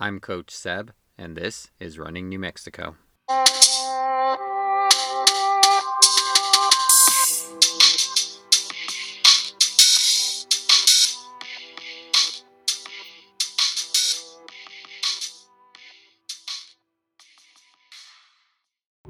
I'm Coach Seb, and this is Running New Mexico.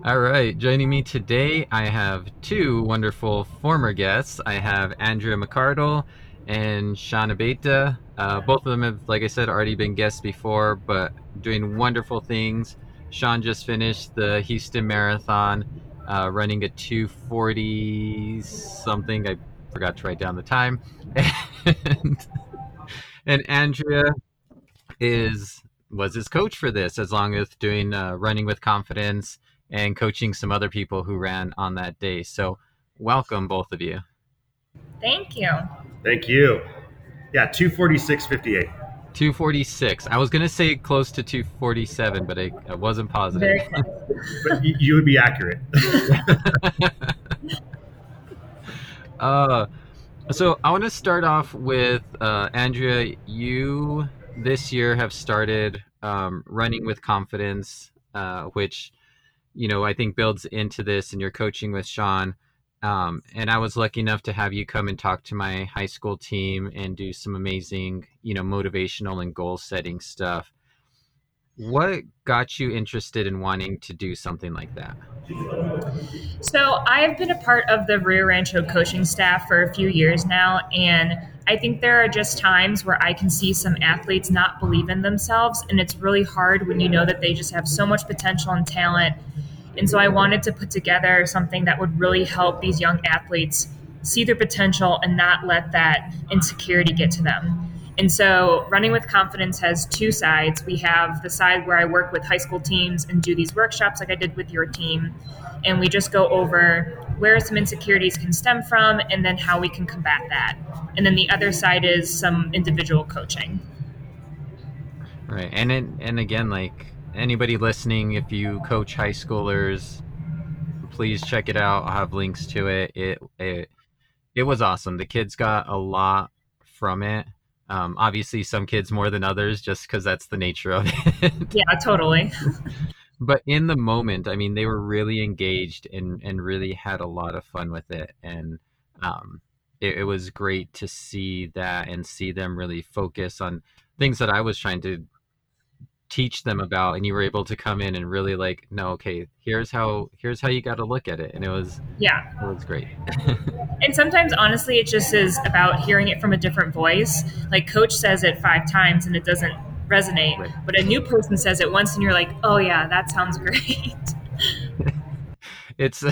All right, joining me today, I have two wonderful former guests. I have Andrea McCardle and Sean Abeyta. Uh, both of them have, like I said, already been guests before, but doing wonderful things. Sean just finished the Houston Marathon, uh, running a 240 something. I forgot to write down the time. And, and Andrea is was his coach for this, as long as doing uh, running with confidence and coaching some other people who ran on that day. So, welcome both of you. Thank you. Thank you. Yeah, 246.58. 246. I was going to say close to 247, but I, I wasn't positive. Very close. But you, you would be accurate. uh, so, I want to start off with uh, Andrea. You this year have started um, running with confidence, uh, which you know I think builds into this, and you're coaching with Sean. Um, and I was lucky enough to have you come and talk to my high school team and do some amazing, you know, motivational and goal setting stuff. What got you interested in wanting to do something like that? So, I've been a part of the Rio Rancho coaching staff for a few years now, and I think there are just times where I can see some athletes not believe in themselves, and it's really hard when you know that they just have so much potential and talent. And so, I wanted to put together something that would really help these young athletes see their potential and not let that insecurity get to them. And so, Running with Confidence has two sides. We have the side where I work with high school teams and do these workshops like I did with your team. And we just go over where some insecurities can stem from and then how we can combat that. And then the other side is some individual coaching. Right. And it, and again, like anybody listening, if you coach high schoolers, please check it out. I'll have links to it. It it it was awesome. The kids got a lot from it. Um, obviously, some kids more than others, just because that's the nature of it. Yeah, totally. but in the moment, I mean, they were really engaged and and really had a lot of fun with it, and um, it, it was great to see that and see them really focus on things that I was trying to teach them about and you were able to come in and really like no okay here's how here's how you got to look at it and it was Yeah. it was great And sometimes, honestly, it just is about hearing it from a different voice. Like, coach says it five times and it doesn't resonate, Right. but a new person says it once and you're like, oh, yeah, that sounds great. it's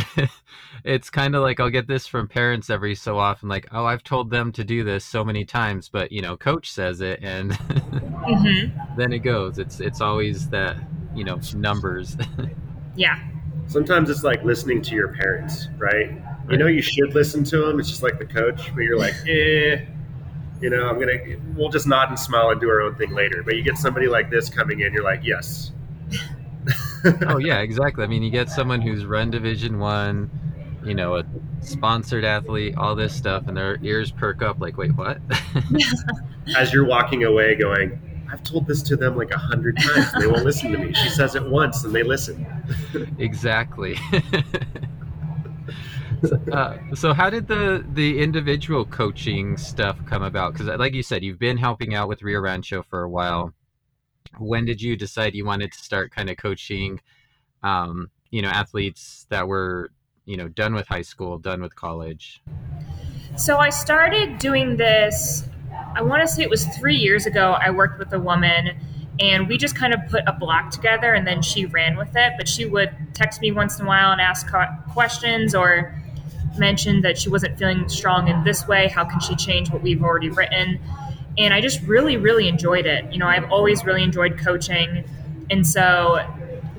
it's kind of like I'll get this from parents every so often like oh I've told them to do this so many times but you know coach says it and hmm then it goes it's it's always that you know numbers Yeah. Sometimes it's like listening to your parents, right? You know, you should listen to them. It's just like the coach, but you're like, eh, you know, I'm going to, we'll just nod and smile and do our own thing later. But you get somebody like this coming in, you're like, yes. oh yeah exactly I mean you get someone who's run division 1 you know a sponsored athlete all this stuff and their ears perk up like wait what As you're walking away going, I've told this to them like a hundred times. and They won't listen to me. She says it once and they listen. exactly. uh, so, how did the the individual coaching stuff come about? Because, like you said, you've been helping out with Rio Rancho for a while. When did you decide you wanted to start kind of coaching, um, you know, athletes that were, you know, done with high school, done with college? So I started doing this, I want to say it was three years ago. I worked with a woman and we just kind of put a block together and then she ran with it. But she would text me once in a while and ask questions or mention that she wasn't feeling strong in this way. How can she change what we've already written? And I just really, really enjoyed it. You know, I've always really enjoyed coaching. And so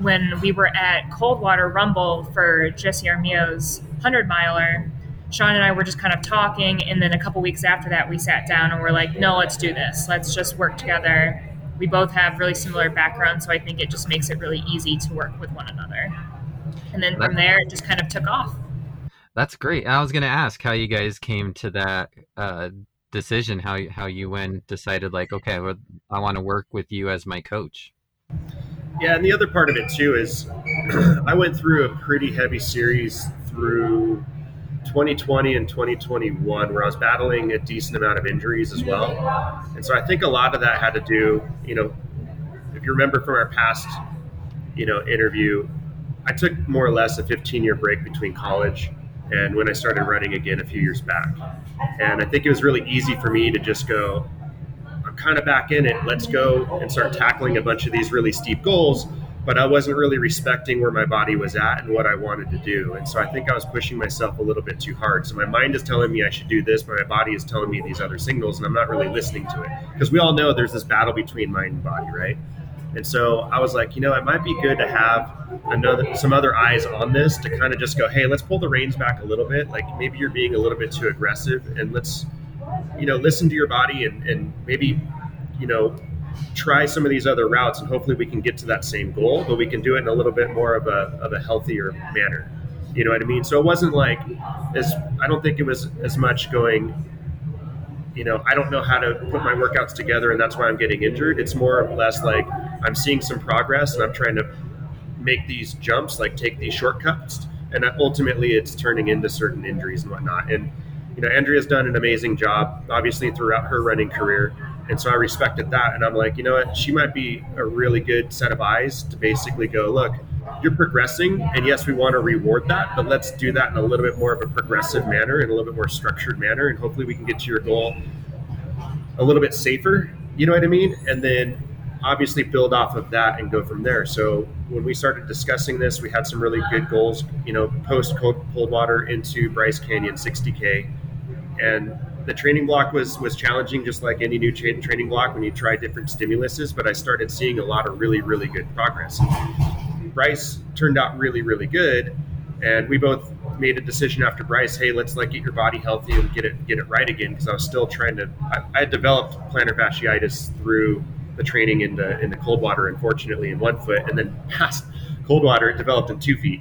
when we were at Coldwater Rumble for Jesse Armijo's 100 miler, Sean and I were just kind of talking, and then a couple weeks after that, we sat down and we're like, no, let's do this. Let's just work together. We both have really similar backgrounds, so I think it just makes it really easy to work with one another. And then from there, it just kind of took off. That's great. I was going to ask how you guys came to that uh, decision how you, how you went decided like okay well, I want to work with you as my coach. Yeah, and the other part of it too is I went through a pretty heavy series through 2020 and 2021 where I was battling a decent amount of injuries as well. And so I think a lot of that had to do, you know, if you remember from our past, you know, interview, I took more or less a 15 year break between college and when I started running again a few years back. And I think it was really easy for me to just go, kind of back in it. Let's go and start tackling a bunch of these really steep goals. But I wasn't really respecting where my body was at and what I wanted to do. And so I think I was pushing myself a little bit too hard. So my mind is telling me I should do this, but my body is telling me these other signals, and I'm not really listening to it. Because we all know there's this battle between mind and body, right? And so I was like, you know, it might be good to have another some other eyes on this to kind of just go, hey, let's pull the reins back a little bit. Like maybe you're being a little bit too aggressive, and let's, you know, listen to your body and and maybe, you know, try some of these other routes, and hopefully we can get to that same goal, but we can do it in a little bit more of a of a healthier manner. You know what I mean? So it wasn't like as I don't think it was as much going you know, I don't know how to put my workouts together and that's why I'm getting injured. It's more or less like I'm seeing some progress and I'm trying to make these jumps, like take these shortcuts. And ultimately it's turning into certain injuries and whatnot. And, you know, Andrea's done an amazing job, obviously, throughout her running career. And so I respected that. And I'm like, you know what? She might be a really good set of eyes to basically go, look, you're progressing. And yes, we want to reward that, but let's do that in a little bit more of a progressive manner and a little bit more structured manner. And hopefully we can get to your goal a little bit safer. You know what I mean? And then obviously build off of that and go from there. So when we started discussing this, we had some really good goals, you know, post cold, water into Bryce Canyon 60K. And the training block was was challenging, just like any new tra- training block when you try different stimuluses. But I started seeing a lot of really, really good progress. Bryce turned out really, really good, and we both made a decision after Bryce. Hey, let's like get your body healthy and get it get it right again because I was still trying to. I, I had developed plantar fasciitis through the training in the in the Coldwater, unfortunately, in one foot, and then past Coldwater, it developed in two feet.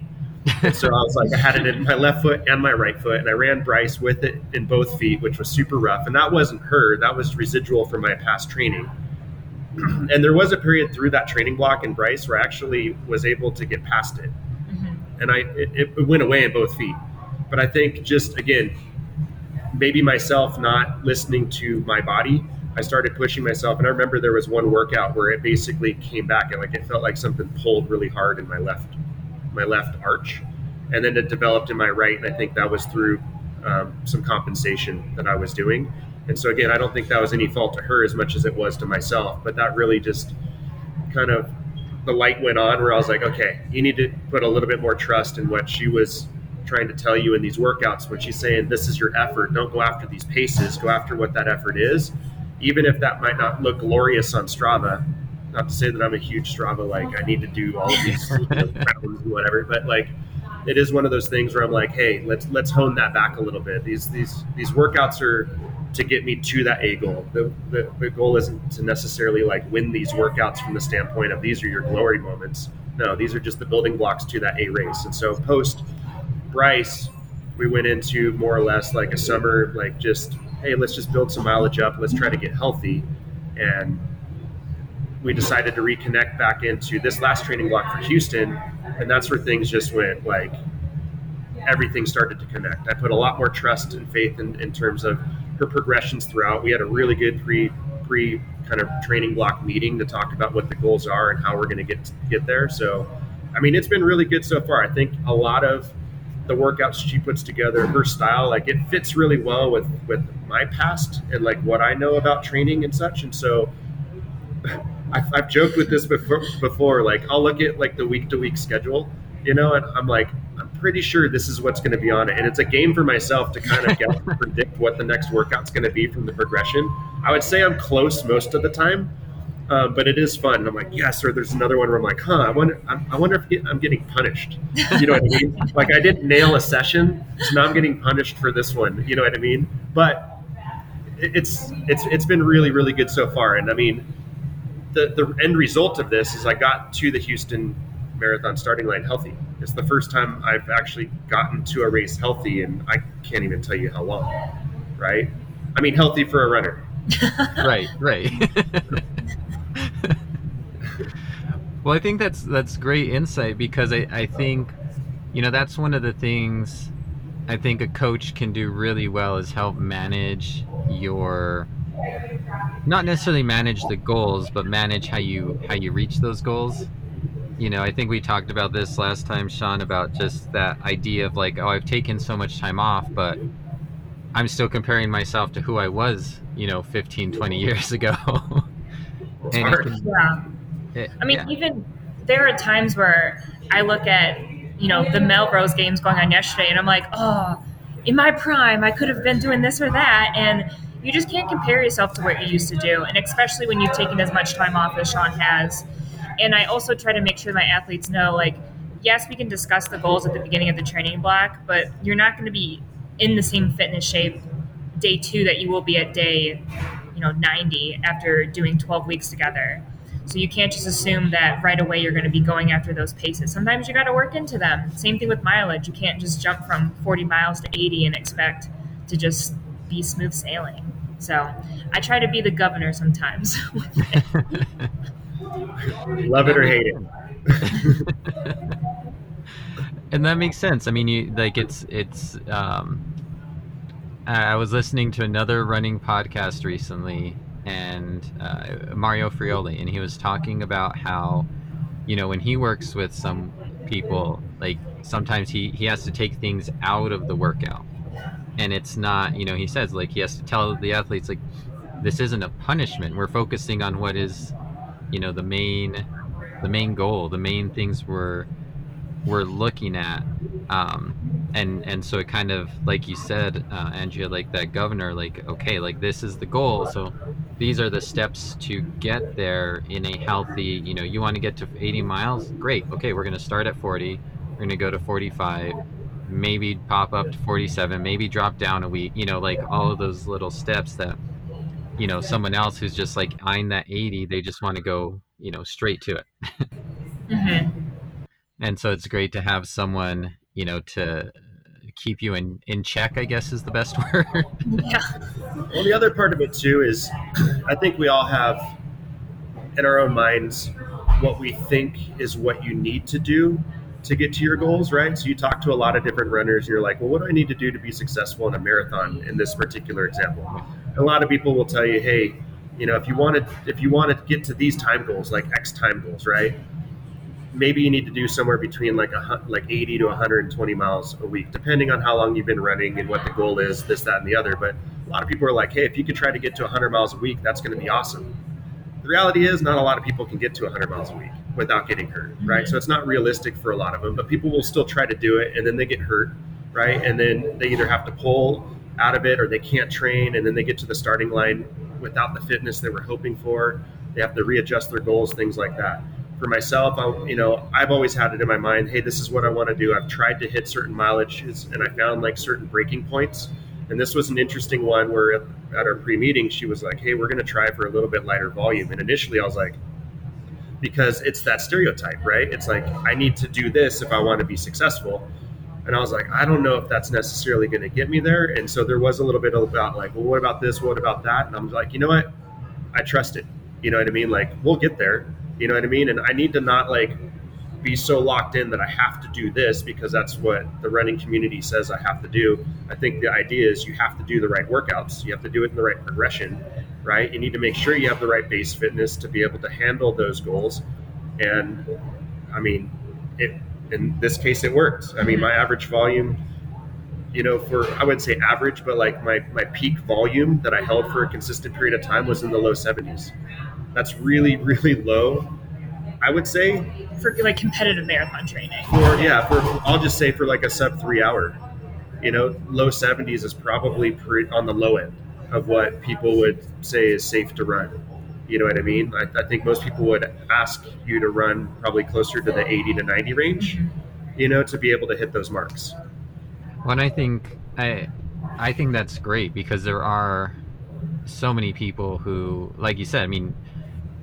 And so I was like, I had it in my left foot and my right foot, and I ran Bryce with it in both feet, which was super rough. And that wasn't her; that was residual from my past training. and there was a period through that training block in Bryce where I actually was able to get past it, mm-hmm. and I it, it went away in both feet. But I think just again, maybe myself not listening to my body I started pushing myself. And I remember there was one workout where it basically came back and like it felt like something pulled really hard in my left, my left arch, and then it developed in my right. And I think that was through um, some compensation that I was doing. And so again, I don't think that was any fault to her as much as it was to myself. But that really just kind of the light went on where I was like, okay, you need to put a little bit more trust in what she was trying to tell you in these workouts when she's saying this is your effort don't go after these paces go after what that effort is even if that might not look glorious on Strava. Not to say that I'm a huge Strava like I need to do all of these you know, whatever, but like it is one of those things where I'm like, hey, let's let's hone that back a little bit. These these these workouts are to get me to that A goal. The, the, the goal isn't to necessarily like win these workouts from the standpoint of these are your glory moments. No, these are just the building blocks to that A race. And so post Bryce, we went into more or less like a summer, like just hey, let's just build some mileage up. Let's try to get healthy. And we decided to reconnect back into this last training block for Houston. And that's where things just went like everything started to connect. I put a lot more trust and faith in, in terms of her progressions throughout. We had a really good pre pre kind of training block meeting to talk about what the goals are and how we're going to get get there. So, I mean, it's been really good so far. I think a lot of the workouts she puts together, her style, like it fits really well with with my past and like what I know about training and such. And so I've, I've joked with this before, before. Like I'll look at like the week to week schedule, you know, and I'm like, I'm pretty sure this is what's going to be on it. And it's a game for myself to kind of get, predict what the next workout's going to be from the progression. I would say I'm close most of the time uh, but it is fun. And I'm like, yes. Or there's another one where I'm like, huh, I wonder, I wonder if I'm getting punished. You know what I mean? like I didn't nail a session, so now I'm getting punished for this one. You know what I mean? But it's it's it's been really really good so far. And I mean, the the end result of this is I got to the Houston Marathon starting line healthy. It's the first time I've actually gotten to a race healthy, and I can't even tell you how long. Right? I mean, healthy for a runner. right, right. well, I think that's that's great insight because I, I think, you know, that's one of the things I think a coach can do really well is help manage your not necessarily manage the goals, but manage how you how you reach those goals. You know, I think we talked about this last time, Sean, about just that idea of like, oh, I've taken so much time off, but I'm still comparing myself to who I was, you know, 15, 20 years ago. And it can- Yeah. it- I mean, yeah. even there are times where I look at, you know, the Millrose games going on yesterday, and I'm like, oh, in my prime, I could have been doing this or that, and you just can't compare yourself to what you used to do, and especially when you've taken as much time off as Sean has. And I also try to make sure my athletes know, like, yes, we can discuss the goals at the beginning of the training block, but you're not going to be in the same fitness shape day two that you will be at day, you know, 90 after doing 12 weeks together. So you can't just assume that right away you're going to be going after those paces. Sometimes you got to work into them. Same thing with mileage. You can't just jump from 40 miles to 80 and expect to just be smooth sailing. So I try to be the governor sometimes. Love it or hate it. and that makes sense. I mean, you like it's it's. Um, I I was listening to another running podcast recently, and uh, Mario Fraioli, and he was talking about how, you know, when he works with some people, like sometimes he he has to take things out of the workout, and it's not, you know, he says like he has to tell the athletes like, this isn't a punishment. We're focusing on what is, you know, the main, the main goal, the main things we're we're looking at. Um, and and so it kind of like you said uh, andrea like that governor like okay like this is the goal. So these are the steps to get there in a healthy you know you want to get to 80 miles? Great. Okay we're going to start at 40 we're going to go to 45 maybe pop up to 47 maybe drop down a week you know like all of those little steps that you know someone else who's just like eyeing that 80 they just want to go you know straight to it. Hmm and so it's great to have someone you know to keep you in in check i guess is the best word. Yeah. Well, the other part of it too is I think we all have in our own minds what we think is what you need to do to get to your goals, right? So you talk to a lot of different runners you're like, well, what do I need to do to be successful in a marathon in this particular example? A lot of people will tell you, hey, you know, if you want to if you want to get to these time goals, like X time goals, right? maybe you need to do somewhere between like a like 80 to 120 miles a week depending on how long you've been running and what the goal is this that and the other but a lot of people are like hey if you could try to get to 100 miles a week that's going to be awesome the reality is not a lot of people can get to 100 miles a week without getting hurt right mm-hmm. so it's not realistic for a lot of them but people will still try to do it and then they get hurt right and then they either have to pull out of it or they can't train and then they get to the starting line without the fitness they were hoping for they have to readjust their goals things like that for myself, I, you know, I've always had it in my mind, hey, this is what I want to do. I've tried to hit certain mileages and I found like certain breaking points. And this was an interesting one where at, at our pre-meeting, she was like, hey, we're going to try for a little bit lighter volume. And initially I was like, because it's that stereotype, right? It's like, I need to do this if I want to be successful. And I was like, I don't know if that's necessarily going to get me there. And so there was a little bit about like, well, what about this? What about that? And I'm like, you know what? I trust it. You know what I mean? Like, we'll get there. You know what I mean? And I need to not like be so locked in that I have to do this because that's what the running community says I have to do. I think the idea is you have to do the right workouts. You have to do it in the right progression, right? You need to make sure you have the right base fitness to be able to handle those goals. And I mean, it in this case it works. I mean, my average volume you know, for I wouldn't say average, but like my, my peak volume that I held for a consistent period of time was in the low 70s. That's really, really low, I would say. For like competitive marathon training. For, yeah, for I'll just say for like a sub three hour, you know, low 70s is probably pre, on the low end of what people would say is safe to run. You know what I mean? I, I think most people would ask you to run probably closer to the 80 to 90 range, you know, to be able to hit those marks. Well, I think I, I think that's great because there are so many people who, like you said, I mean,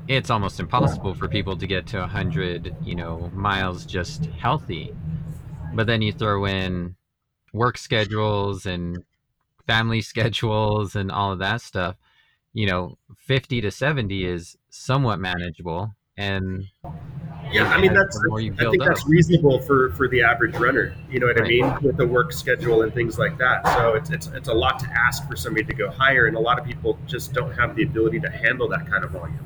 it's almost impossible for people to get to hundred, you know, miles just healthy. But then you throw in work schedules and family schedules and all of that stuff, you know, 50 to 70 is somewhat manageable. And yeah, I mean that's you I think up. that's reasonable for for the average runner. You know what I mean with the work schedule and things like that. So it's it's it's a lot to ask for somebody to go higher, and a lot of people just don't have the ability to handle that kind of volume.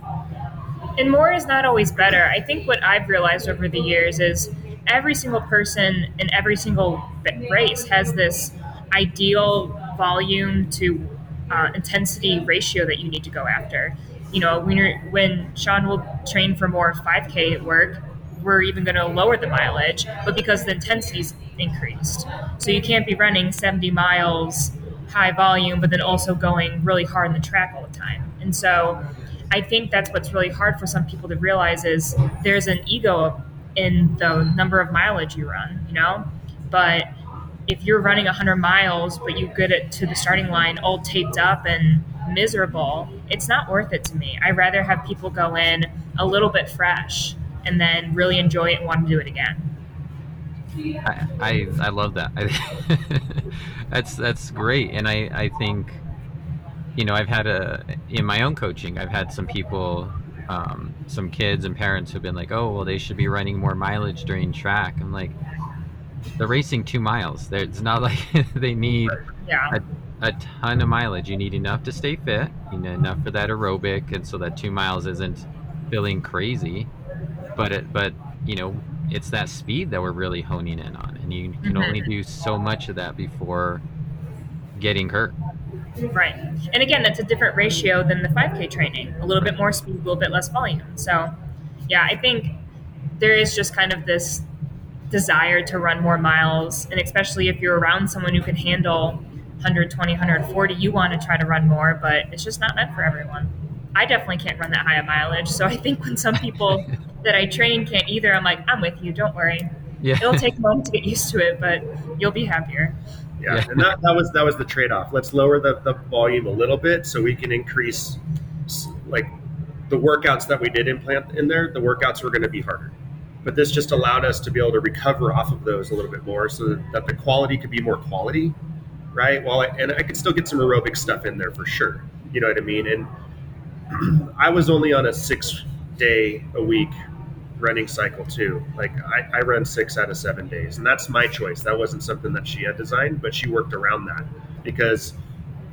And more is not always better. I think what I've realized over the years is every single person in every single race has this ideal volume to uh, intensity ratio that you need to go after. You know, when when Sean will train for more 5K at work, we're even going to lower the mileage, but because the intensity's increased, so you can't be running 70 miles high volume, but then also going really hard in the track all the time. And so, I think that's what's really hard for some people to realize is there's an ego in the number of mileage you run, you know? But if you're running 100 miles, but you get it to the starting line all taped up and miserable, it's not worth it to me. I'd rather have people go in a little bit fresh and then really enjoy it and want to do it again. I, I, I love that. That's that's great, and I, I think, you know, I've had a in my own coaching, I've had some people, um, some kids and parents who've been like, oh, well, they should be running more mileage during track. I'm like, they're racing two miles. They're, it's not like they need Yeah. a ton of mileage. You need enough to stay fit, you know, enough for that aerobic, and so that two miles isn't feeling crazy. But it, but you know, it's that speed that we're really honing in on, and you can Mhm. only do so much of that before getting hurt. Right. And again, that's a different ratio than the 5K training. A little bit more speed, a little bit less volume. So, yeah, I think there is just kind of this desire to run more miles. And especially if you're around someone who can handle 120, 140, you want to try to run more, but it's just not meant for everyone. I definitely can't run that high a mileage. So I think when some people that I train can't either, I'm like, I'm with you. Don't worry. Yeah. It'll take a moment to get used to it, but you'll be happier. Yeah, Yeah. and that, that was that was the trade off. Let's lower the, the volume a little bit so we can increase like the workouts that we did implant in there. The workouts were going to be harder, but this just allowed us to be able to recover off of those a little bit more, so that, the quality could be more quality, right? While I, and I could still get some aerobic stuff in there for sure. You know what I mean? And I was only on a six day a week running cycle too. Like I, I run six out of seven days, and that's my choice. That wasn't something that she had designed, but she worked around that because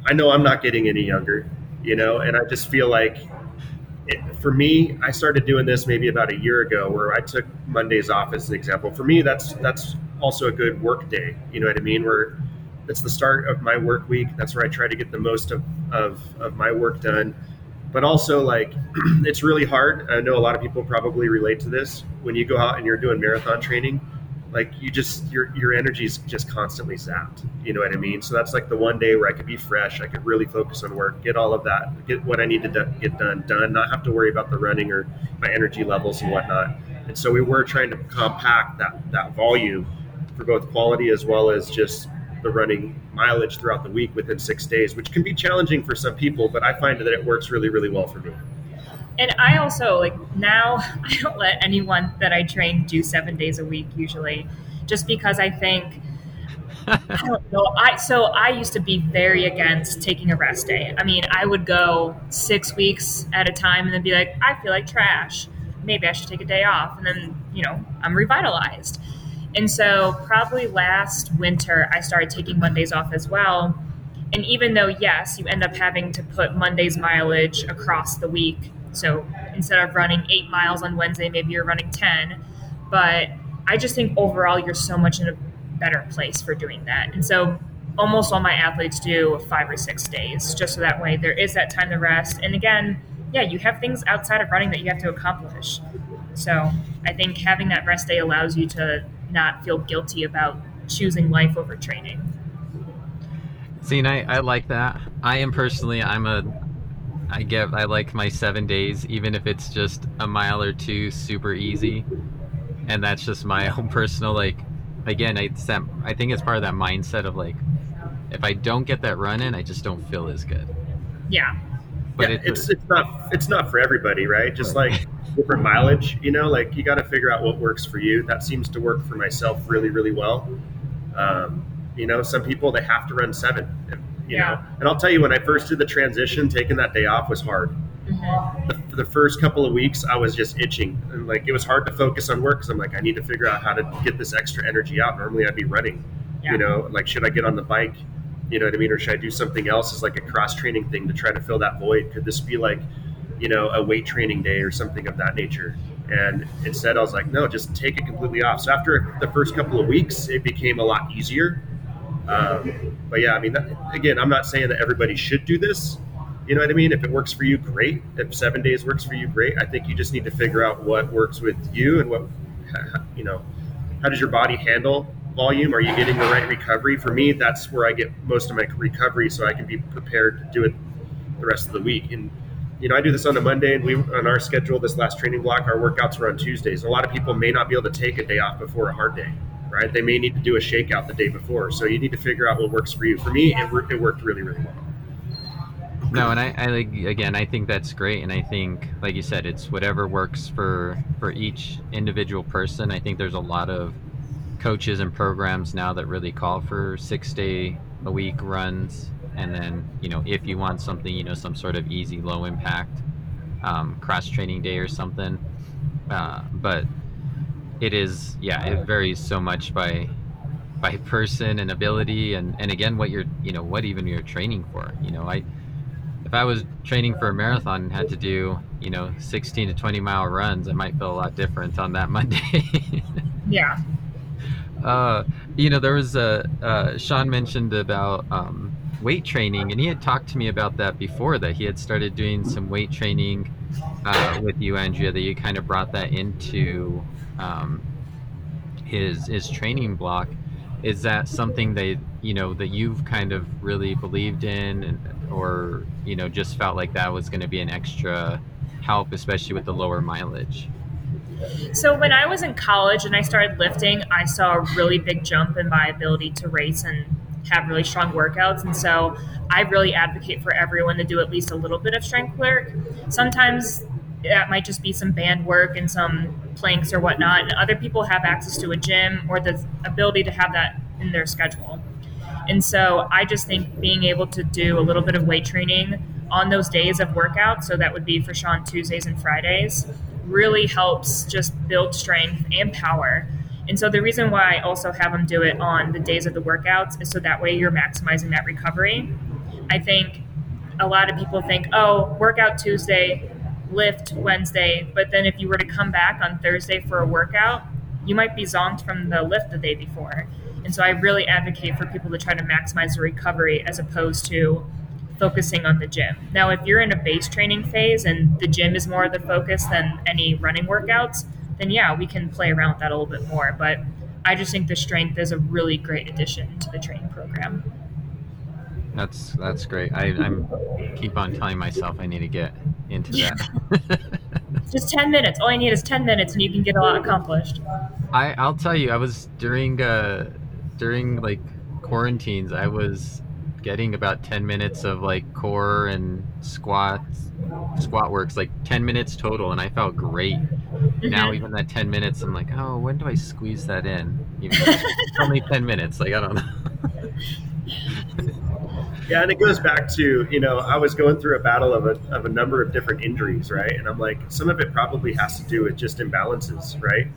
I know I'm not getting any younger, you know, and I just feel like it, for me, I started doing this maybe about a year ago, where I took Mondays off as an example. For me, that's that's also a good work day. You know what I mean? Where it's the start of my work week. That's where I try to get the most of of, of my work done but also like it's really hard i know a lot of people probably relate to this when you go out and you're doing marathon training like you just your your energy's just constantly zapped you know what i mean so that's like the one day where i could be fresh i could really focus on work get all of that get what i need to get done done not have to worry about the running or my energy levels and whatnot and so we were trying to compact that that volume for both quality as well as just the running mileage throughout the week within six days, which can be challenging for some people, but I find that it works really, really well for me. And I also like now I don't let anyone that I train do seven days a week usually, just because I think I don't know. I so I used to be very against taking a rest day. I mean, I would go six weeks at a time and then be like, I feel like trash. Maybe I should take a day off, and then you know I'm revitalized. And so probably last winter I started taking Mondays off as well. And even though yes, you end up having to put Monday's mileage across the week. So instead of running eight miles on Wednesday, maybe you're running ten. But I just think overall you're so much in a better place for doing that. And so almost all my athletes do five or six days, just so that way there is that time to rest. And again, yeah, you have things outside of running that you have to accomplish. So I think having that rest day allows you to not feel guilty about choosing life over training. See, and I, I like that. I am personally, I'm a, I get, I like my seven days, even if it's just a mile or two, super easy. And that's just my own personal, like, again, I, it's that, I think it's part of that mindset of like, if I don't get that run in, I just don't feel as good. Yeah. But yeah, it, it's it's not it's not for everybody, right? Just like different mileage, you know, like you got to figure out what works for you. That seems to work for myself really, really well. Um, you know, some people they have to run seven, and, You Yeah. know, and I'll tell you, when I first did the transition, taking that day off was hard. Mhm. The, the first couple of weeks, I was just itching, and like it was hard to focus on work because I'm like, I need to figure out how to get this extra energy out. Normally, I'd be running. Yeah. You know, like should I get on the bike? You know what I mean, or should I do something else as like a cross training thing to try to fill that void? Could this be like, you know, a weight training day or something of that nature? And instead, I was like, no, just take it completely off. So after the first couple of weeks, it became a lot easier. Um, but yeah, I mean, that, again, I'm not saying that everybody should do this. You know what I mean? If it works for you, great. If seven days works for you, great. I think you just need to figure out what works with you and what, you know, how does your body handle volume? Are you getting the right recovery? For me, that's where I get most of my recovery, so I can be prepared to do it the rest of the week. And you know, I do this on a Monday, and we on our schedule this last training block, our workouts are on Tuesdays. A lot of people may not be able to take a day off before a hard day, right? They may need to do a shakeout the day before. So you need to figure out what works for you. For me, it, wor- it worked really, really well. No, and I, I like again. I think that's great, and I think, like you said, it's whatever works for for each individual person. I think there's a lot of coaches and programs now that really call for six day a week runs, and then you know if you want something, you know, some sort of easy, low impact um, cross training day or something. Uh, but it is, yeah, it varies so much by by person and ability, and and again, what you're, you know, what even you're training for. You know, I if I was training for a marathon and had to do, you know, 16 to 20 mile runs, I might feel a lot different on that Monday. Yeah. uh, you know, there was a uh, Sean mentioned about um, weight training, and he had talked to me about that before. That he had started doing some weight training uh, with you, Andrea. That you kind of brought that into um, his his training block. Is that something that you know that you've kind of really believed in, and, or you know just felt like that was going to be an extra help, especially with the lower mileage? So when I was in college and I started lifting, I saw a really big jump in my ability to race and have really strong workouts. And so I really advocate for everyone to do at least a little bit of strength work. Sometimes that might just be some band work and some planks or whatnot. And other people have access to a gym or the ability to have that in their schedule. And so I just think being able to do a little bit of weight training on those days of workout, so that would be for Sean Tuesdays and Fridays, really helps just build strength and power. And so the reason why I also have them do it on the days of the workouts is so that way you're maximizing that recovery. I think a lot of people think, oh, workout Tuesday, lift Wednesday, but then if you were to come back on Thursday for a workout, you might be zonked from the lift the day before. And so I really advocate for people to try to maximize the recovery as opposed to focusing on the gym. Now, if you're in a base training phase and the gym is more of the focus than any running workouts, then yeah, we can play around with that a little bit more. But I just think the strength is a really great addition to the training program. That's that's great. I, I'm keep on telling myself I need to get into that. Just 10 minutes. All I need is 10 minutes and you can get a lot accomplished. I I'll tell you, I was during uh during like quarantines, I was getting about 10 minutes of like core and squats squat works like 10 minutes total and I felt great. Now Mhm. even that 10 minutes I'm like, "Oh, when do I squeeze that in?" Even only 10 minutes, like I don't know. Yeah, and it goes back to you know I was going through a battle of a, of a number of different injuries, right? And I'm like, some of it probably has to do with just imbalances, right?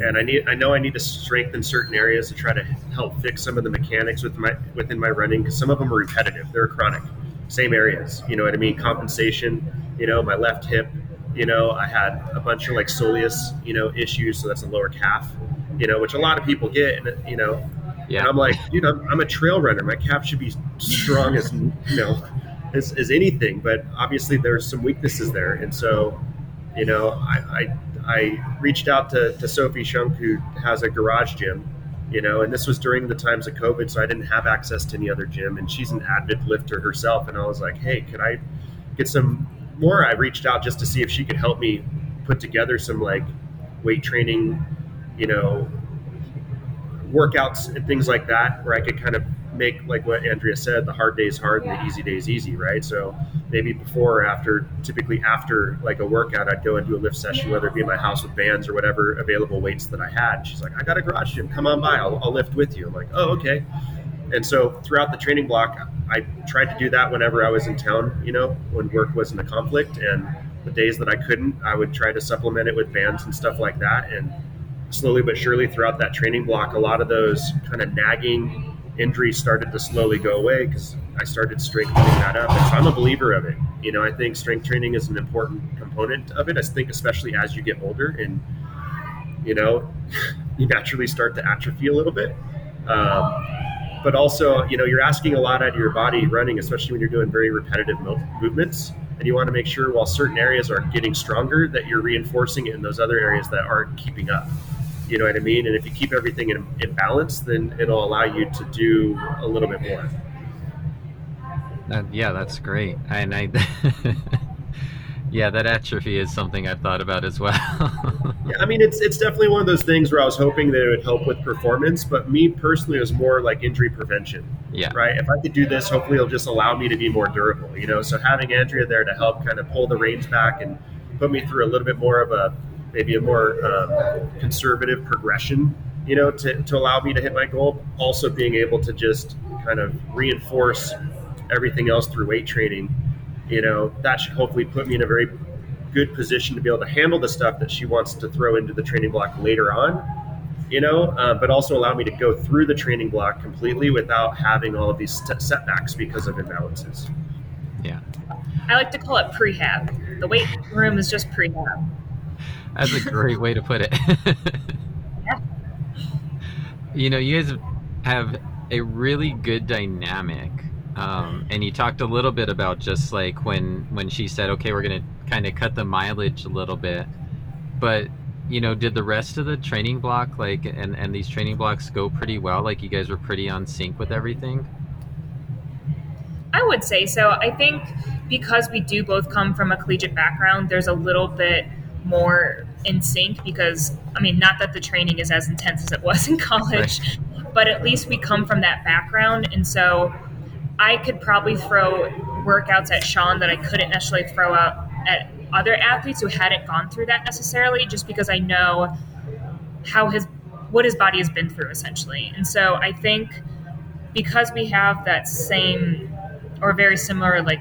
And I need I know I need to strengthen certain areas to try to help fix some of the mechanics with my within my running because some of them are repetitive, they're chronic, same areas. You know what I mean? Compensation, you know, my left hip, you know, I had a bunch of like soleus, you know, issues, so that's a lower calf, you know, which a lot of people get, and you know, Yeah. and I'm like, dude, I'm, I'm a trail runner. My calf should be strong as you know as, as anything, but obviously there's some weaknesses there. And so, you know, I I, I reached out to, to Sophie Shunk, who has a garage gym, you know, and this was during the times of COVID, so I didn't have access to any other gym. And she's an avid lifter herself, and I was like, hey, could I get some more? I reached out just to see if she could help me put together some like weight training, you know, workouts and things like that where I could kind of make like what Andrea said, the hard days hard and the easy days easy, right? So maybe before or after, typically after like a workout, I'd go and do a lift session, whether it be in my house with bands or whatever available weights that I had. She's like, I got a garage gym, come on by, I'll, I'll lift with you. I'm like, oh, okay. And so throughout the training block, I tried to do that whenever I was in town, you know, when work wasn't a conflict. And the days that I couldn't, I would try to supplement it with bands and stuff like that. And slowly but surely throughout that training block, a lot of those kind of nagging injuries started to slowly go away because I started strengthening that up. And so I'm a believer of it. You know, I think strength training is an important component of it. I think especially as you get older and you know, you naturally start to atrophy a little bit. Um, but also, you know, you're asking a lot out of your body running, especially when you're doing very repetitive movements. And you want to make sure while certain areas are getting stronger, that you're reinforcing it in those other areas that aren't keeping up. You know what I mean? And if you keep everything in, in balance, then it'll allow you to do a little bit more. Uh, yeah, that's great. And I, yeah, that atrophy is something I've thought about as well. yeah, I mean, it's it's definitely one of those things where I was hoping that it would help with performance, but me personally, it was more like injury prevention. Yeah. Right. If I could do this, hopefully, it'll just allow me to be more durable. You know, so having Andrea there to help kind of pull the reins back and put me through a little bit more of a maybe a more um, conservative progression. You know, to to allow me to hit my goal. Also, being able to just kind of reinforce everything else through weight training, you know, that should hopefully put me in a very good position to be able to handle the stuff that she wants to throw into the training block later on, you know, uh, but also allow me to go through the training block completely without having all of these setbacks because of imbalances. Yeah. I like to call it prehab. The weight room is just prehab. That's a great way to put it. yeah. You know, you guys have a really good dynamic um, and you talked a little bit about just like when when she said, "Okay, we're gonna kind of cut the mileage a little bit," but you know, did the rest of the training block like and and these training blocks go pretty well? Like you guys were pretty on sync with everything. I would say so. I think because we do both come from a collegiate background, there's a little bit more in sync because I mean, not that the training is as intense as it was in college, right. but at least we come from that background, and so I could probably throw workouts at Sean that I couldn't necessarily throw out at other athletes who hadn't gone through that necessarily, just because I know how his what his body has been through essentially. And so I think because we have that same or very similar like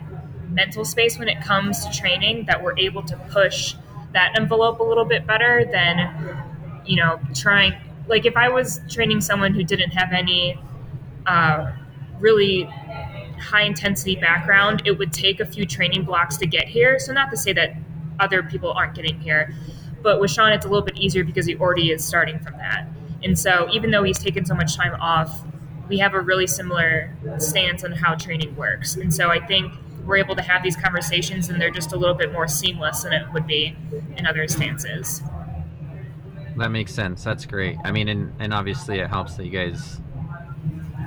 mental space when it comes to training that we're able to push that envelope a little bit better than you know trying like if I was training someone who didn't have any uh, really high intensity background, it would take a few training blocks to get here. So, not to say that other people aren't getting here, but with Sean, it's a little bit easier because he already is starting from that. And so, even though he's taken so much time off, we have a really similar stance on how training works. And so, I think we're able to have these conversations and they're just a little bit more seamless than it would be in other stances. That makes sense. That's great. I mean, and, and obviously it helps that you guys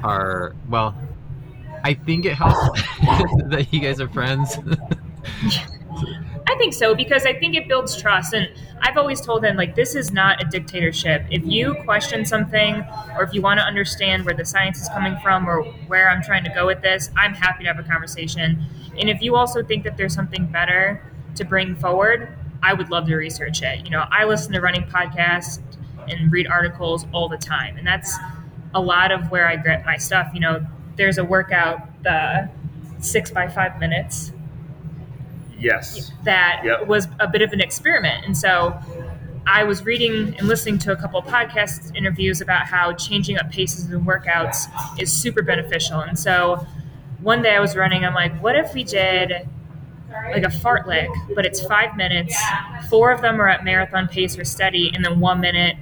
are, well, I think it helps that you guys are friends. I think so because I think it builds trust. And I've always told them, like, this is not a dictatorship. If you question something or if you want to understand where the science is coming from or where I'm trying to go with this, I'm happy to have a conversation. And if you also think that there's something better to bring forward, I would love to research it. You know, I listen to running podcasts and read articles all the time. And that's a lot of where I get my stuff. You know, there's a workout, the six by five minutes. Yes. That yep. was a bit of an experiment. And so I was reading and listening to a couple of podcast interviews about how changing up paces and workouts is super beneficial. And so one day I was running, I'm like, what if we did like a fartlek, but it's five minutes, four of them are at marathon pace or steady, and then one minute,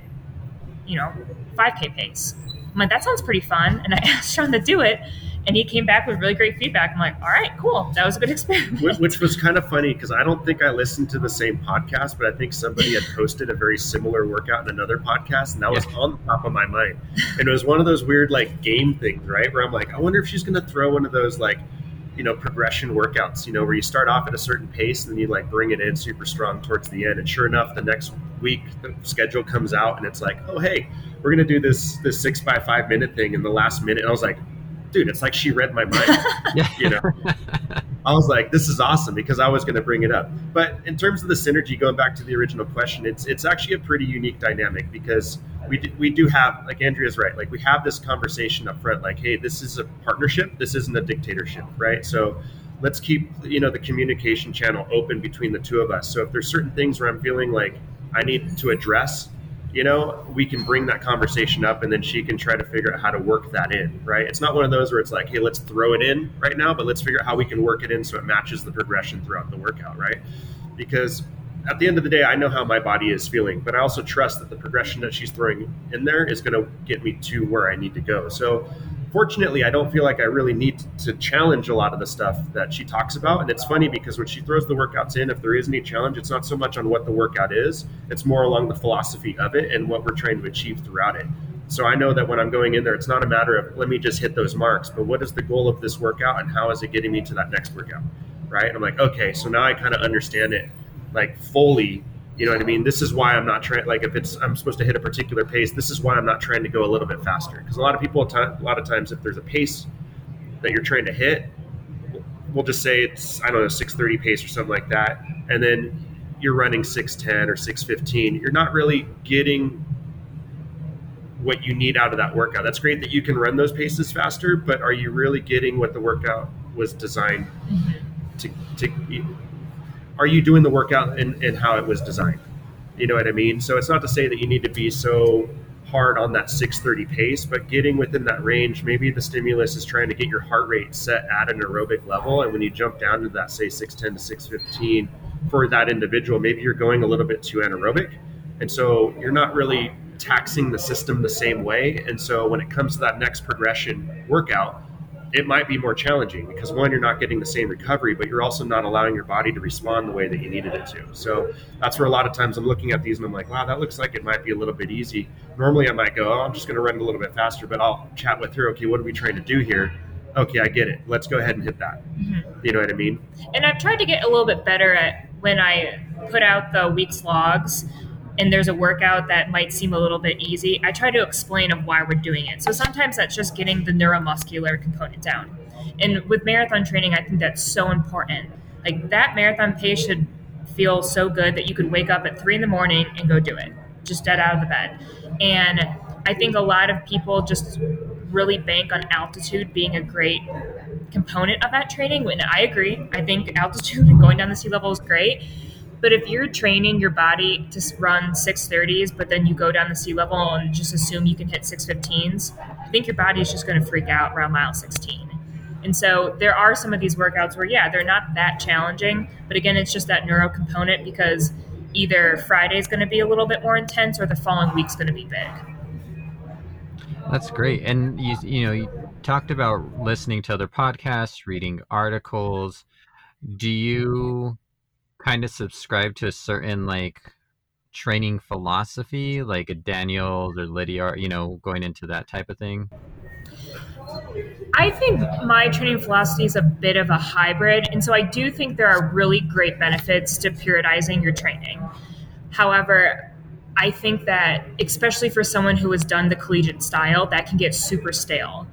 you know, 5K pace. I'm like, that sounds pretty fun. And I asked Sean to do it. And he came back with really great feedback. I'm like, all right, cool. That was a good experience. Which was kind of funny because I don't think I listened to the same podcast, but I think somebody had posted a very similar workout in another podcast, and that was on the top of my mind. And it was one of those weird like game things, right? Where I'm like, I wonder if she's going to throw one of those like you know progression workouts you know where you start off at a certain pace and then you like bring it in super strong towards the end and sure enough the next week the schedule comes out and it's like oh hey we're gonna do this this six by five minute thing in the last minute and i was like dude it's like she read my mind you know i was like this is awesome because i was going to bring it up but in terms of the synergy going back to the original question it's it's actually a pretty unique dynamic because we do, we do have like Andrea's right. Like we have this conversation up front. Like, hey, this is a partnership. This isn't a dictatorship, right? So let's keep you know the communication channel open between the two of us. So if there's certain things where I'm feeling like I need to address, you know, we can bring that conversation up, and then she can try to figure out how to work that in, right? It's not one of those where it's like, hey, let's throw it in right now, but let's figure out how we can work it in so it matches the progression throughout the workout, right? Because at the end of the day, I know how my body is feeling, but I also trust that the progression that she's throwing in there is going to get me to where I need to go. So, fortunately, I don't feel like I really need to challenge a lot of the stuff that she talks about. And it's funny because when she throws the workouts in, if there is any challenge, it's not so much on what the workout is, it's more along the philosophy of it and what we're trying to achieve throughout it. So I know that when I'm going in there, it's not a matter of let me just hit those marks, but what is the goal of this workout and how is it getting me to that next workout? Right. And I'm like, okay, so now I kind of understand it like fully you know what I mean? This is why I'm not trying. Like, if it's I'm supposed to hit a particular pace, this is why I'm not trying to go a little bit faster. Because a lot of people, a lot of times, if there's a pace that you're trying to hit, we'll just say it's I don't know 6:30 pace or something like that, and then you're running 6:10 or 6:15. You're not really getting what you need out of that workout. That's great that you can run those paces faster, but are you really getting what the workout was designed mm-hmm. to to are you doing the workout and, how it was designed? You know what I mean? So it's not to say that you need to be so hard on that 630 pace, but getting within that range, maybe the stimulus is trying to get your heart rate set at an aerobic level. And when you jump down to that, say 610 to 615 for that individual, maybe you're going a little bit too anaerobic. And so you're not really taxing the system the same way. And so when it comes to that next progression workout, it might be more challenging because one, you're not getting the same recovery, but you're also not allowing your body to respond the way that you needed it to. So that's where a lot of times I'm looking at these and I'm like, wow, that looks like it might be a little bit easy. Normally I might go, oh, I'm just going to run it a little bit faster, but I'll chat with her. Okay, what are we trying to do here? Okay, I get it. Let's go ahead and hit that. Mm-hmm. You know what I mean? And I've tried to get a little bit better at when I put out the week's logs and there's a workout that might seem a little bit easy, I try to explain of why we're doing it. So sometimes that's just getting the neuromuscular component down. And with marathon training, I think that's so important. Like that marathon pace should feel so good that you could wake up at three in the morning and go do it, just dead out of the bed. And I think a lot of people just really bank on altitude being a great component of that training. And I agree. I think altitude and going down the sea level is great but if you're training your body to run 630s, but then you go down the sea level and just assume you can hit 615s, I think your body is just going to freak out around mile 16. And so there are some of these workouts where, yeah, they're not that challenging. But again, it's just that neuro component because either Friday is going to be a little bit more intense or the following week's going to be big. That's great. And you, you know, you talked about listening to other podcasts, reading articles. Do you kind of subscribe to a certain like training philosophy, like a Daniel or Lydiard, you know, going into that type of thing? I think my training philosophy is a bit of a hybrid. And so I do think there are really great benefits to periodizing your training. However, I think that, especially for someone who has done the collegiate style, that can get super stale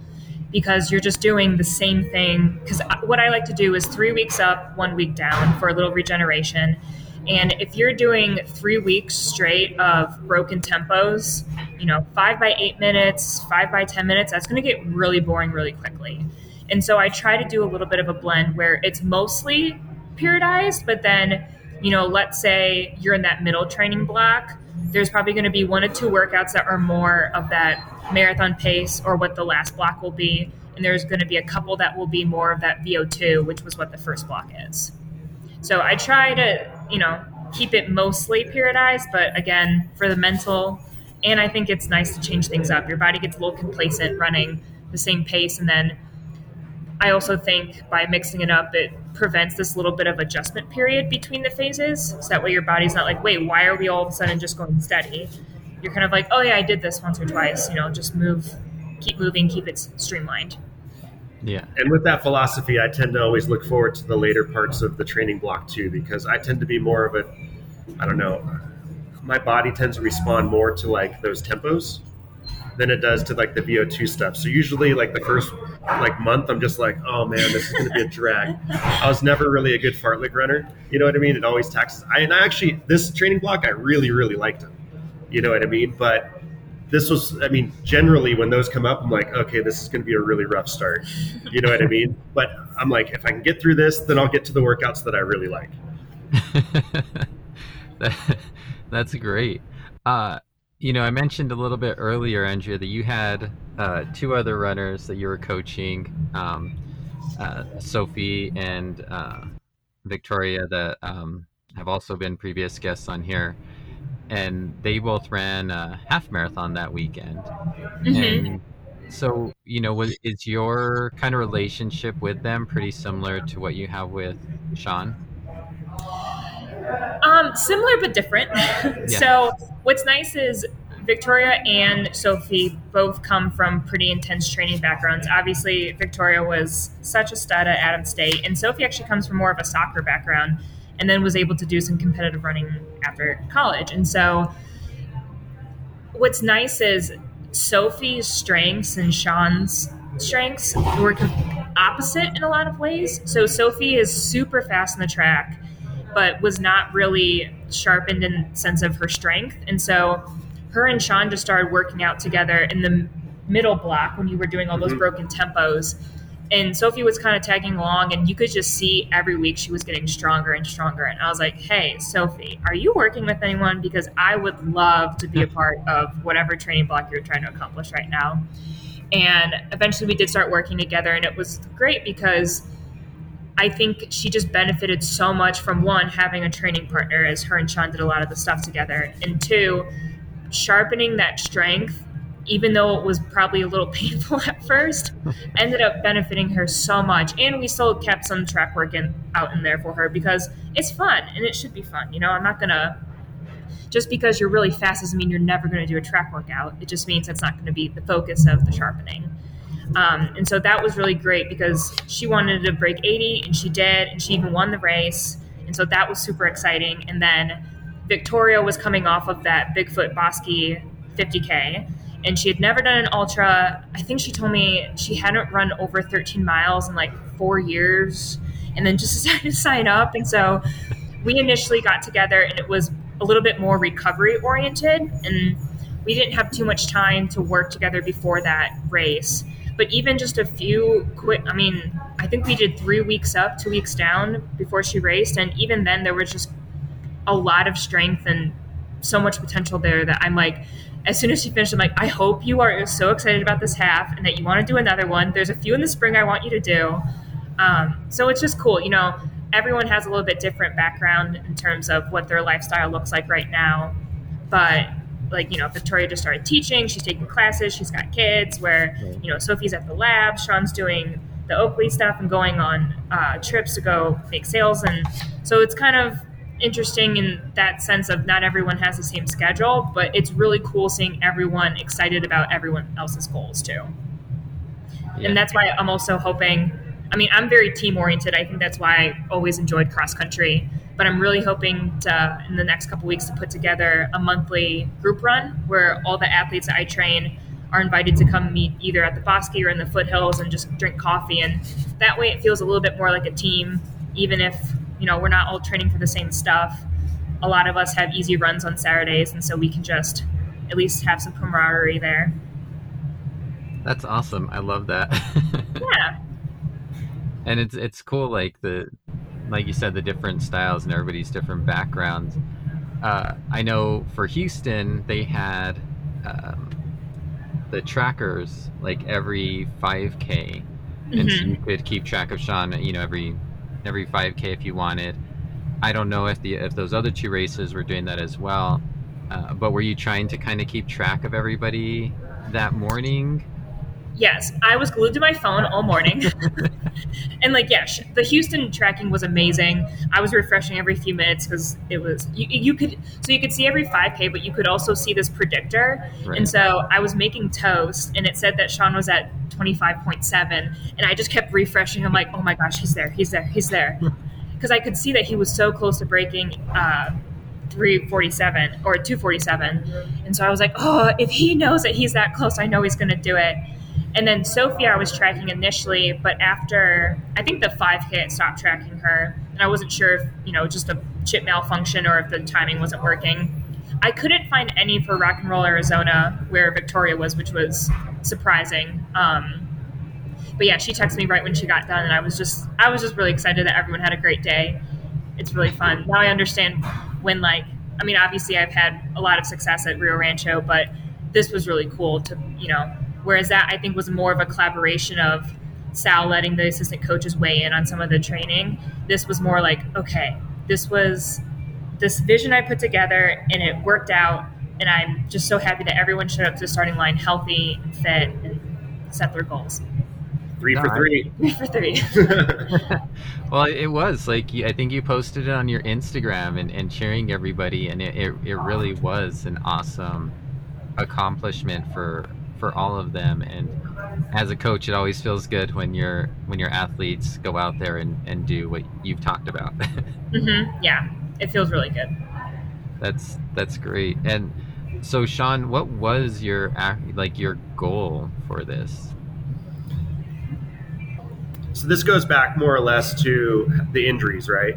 because you're just doing the same thing. Because what I like to do is three weeks up, one week down for a little regeneration. And if you're doing three weeks straight of broken tempos, you know, five by eight minutes, five by 10 minutes, that's going to get really boring really quickly. And so I try to do a little bit of a blend where it's mostly periodized, but then, you know, let's say you're in that middle training block, there's probably going to be one or two workouts that are more of that marathon pace or what the last block will be. And there's going to be a couple that will be more of that VO2, which was what the first block is. So I try to, you know, keep it mostly periodized, but again, for the mental, and I think it's nice to change things up. Your body gets a little complacent running the same pace, and then I also think by mixing it up, it prevents this little bit of adjustment period between the phases. So that way your body's not like, wait, why are we all of a sudden just going steady? you're kind of like, oh yeah, I did this once or twice. You know, just move, keep moving, keep it streamlined. Yeah. And with that philosophy, I tend to always look forward to the later parts of the training block too, because I tend to be more of a, I don't know, my body tends to respond more to like those tempos than it does to like the VO2 stuff. So usually like the first like month, I'm just like, oh man, this is going to be a drag. I was never really a good fartlek runner. You know what I mean? It always taxes. I, and I actually, this training block, I really, really liked it. You know what I mean? But this was, I mean, generally when those come up, I'm like, okay, this is going to be a really rough start. You know what I mean? But I'm like, if I can get through this, then I'll get to the workouts that I really like. that, that's great. Uh, you know, I mentioned a little bit earlier, Andrea, that you had uh, two other runners that you were coaching, um, uh, Sophie and uh, Victoria, that um, have also been previous guests on here and they both ran a half marathon that weekend. Mm-hmm. And so, you know, was is your kind of relationship with them pretty similar to what you have with Sean? Um, similar but different. Yeah. so, what's nice is Victoria and Sophie both come from pretty intense training backgrounds. Obviously, Victoria was such a stud at Adams State, and Sophie actually comes from more of a soccer background and then was able to do some competitive running after college. And so, what's nice is Sophie's strengths and Sean's strengths were opposite in a lot of ways. So, Sophie is super fast in the track, but was not really sharpened in sense of her strength. And so, her and Sean just started working out together in the middle block when you were doing all those mm-hmm. broken tempos and Sophie was kind of tagging along, and you could just see every week she was getting stronger and stronger. And I was like, "Hey, Sophie, are you working with anyone? Because I would love to be a part of whatever training block you're trying to accomplish right now." And eventually, we did start working together, and it was great because I think she just benefited so much from one having a training partner, as her and Sean did a lot of the stuff together, and two, sharpening that strength even though it was probably a little painful at first, ended up benefiting her so much. And we still kept some track work in, out in there for her because it's fun and it should be fun. You know, I'm not going to, just because you're really fast doesn't mean you're never going to do a track workout. It just means that's not going to be the focus of the sharpening. Um, and so that was really great because she wanted to break 80 and she did, and she even won the race. And so that was super exciting. And then Victoria was coming off of that Bigfoot Bosque 50K and she had never done an ultra. I think she told me she hadn't run over 13 miles in like four years and then just decided to sign up. And so we initially got together and it was a little bit more recovery oriented. And we didn't have too much time to work together before that race. But even just a few quick, I mean, I think we did three weeks up, two weeks down before she raced. And even then, there was just a lot of strength and so much potential there that I'm like, as soon as she finished, I'm like, I hope you are so excited about this half and that you want to do another one. There's a few in the spring I want you to do. Um, so it's just cool. You know, everyone has a little bit different background in terms of what their lifestyle looks like right now. But like, you know, Victoria just started teaching, she's taking classes, she's got kids where, you know, Sophie's at the lab, Sean's doing the Oakley stuff and going on uh, trips to go make sales. And so it's kind of interesting in that sense of not everyone has the same schedule, but it's really cool seeing everyone excited about everyone else's goals too. Yeah. And that's why I'm also hoping. I mean, I'm very team oriented. I think that's why I always enjoyed cross country. But I'm really hoping to, in the next couple weeks, to put together a monthly group run where all the athletes I train are invited to come meet either at the Bosque or in the foothills and just drink coffee. And that way, it feels a little bit more like a team, even if you know, we're not all training for the same stuff. A lot of us have easy runs on Saturdays, and so we can just at least have some camaraderie there. That's awesome. I love that. yeah. And it's it's cool, like the like you said, the different styles and everybody's different backgrounds. Uh, I know for Houston, they had um, the trackers like every 5K, and mm-hmm. so you could keep track of Sean, you know, every every 5K if you wanted. I don't know if the if those other two races were doing that as well. Uh, but were you trying to kind of keep track of everybody that morning? Yes, I was glued to my phone all morning. and like, yeah, the Houston tracking was amazing. I was refreshing every few minutes because it was you, you, could so you could see every 5K, but you could also see this predictor. Right. And so I was making toast, and it said that Sean was at 25.7, and I just kept refreshing. I'm like, oh my gosh, he's there, he's there, he's there, because I could see that he was so close to breaking. Uh, 347 or 247 and so i was like oh if he knows that he's that close i know he's going to do it and then Sophie, I was tracking initially, but after I think the 5K, I stopped tracking her. And I wasn't sure if, you know, just a chip malfunction or if the timing wasn't working. I couldn't find any for Rock and Roll Arizona where Victoria was, which was surprising. Um, but yeah, she texted me right when she got done, and I was just I was just really excited that everyone had a great day. It's really fun. Now I understand when like I mean, obviously I've had a lot of success at Rio Rancho, but this was really cool to you know. Whereas that I think was more of a collaboration of Sal letting the assistant coaches weigh in on some of the training. This was more like okay, this was this vision I put together, and it worked out. And I'm just so happy that everyone showed up to the starting line healthy and fit and set their goals. Three for three. Three for three. well, it was like I think you posted it on your Instagram and, and cheering everybody, and it, it, it really was an awesome accomplishment for for all of them. And as a coach, it always feels good when your when your athletes go out there and, and do what you've talked about. mm-hmm. Yeah, it feels really good. That's that's great. And so, Sean, what was your like your goal for this? So this goes back more or less to the injuries, right?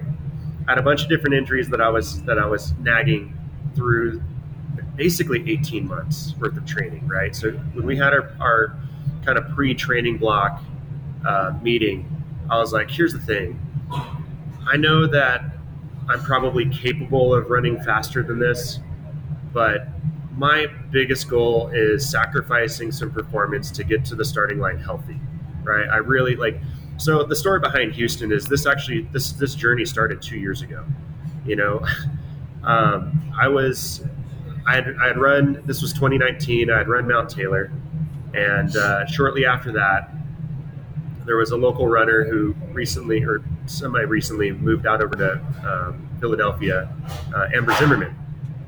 I had a bunch of different injuries that I was that I was nagging through basically 18 months worth of training, right? So when we had our, our kind of pre-training block uh, meeting, I was like, here's the thing. I know that I'm probably capable of running faster than this, but my biggest goal is sacrificing some performance to get to the starting line healthy, right? I really like so the story behind Houston is this actually this this journey started two years ago. You know, um, I was I had, I had run this was 2019. I had run Mount Taylor, and uh, shortly after that, there was a local runner who recently or semi recently moved out over to um, Philadelphia, uh, Amber Zimmerman.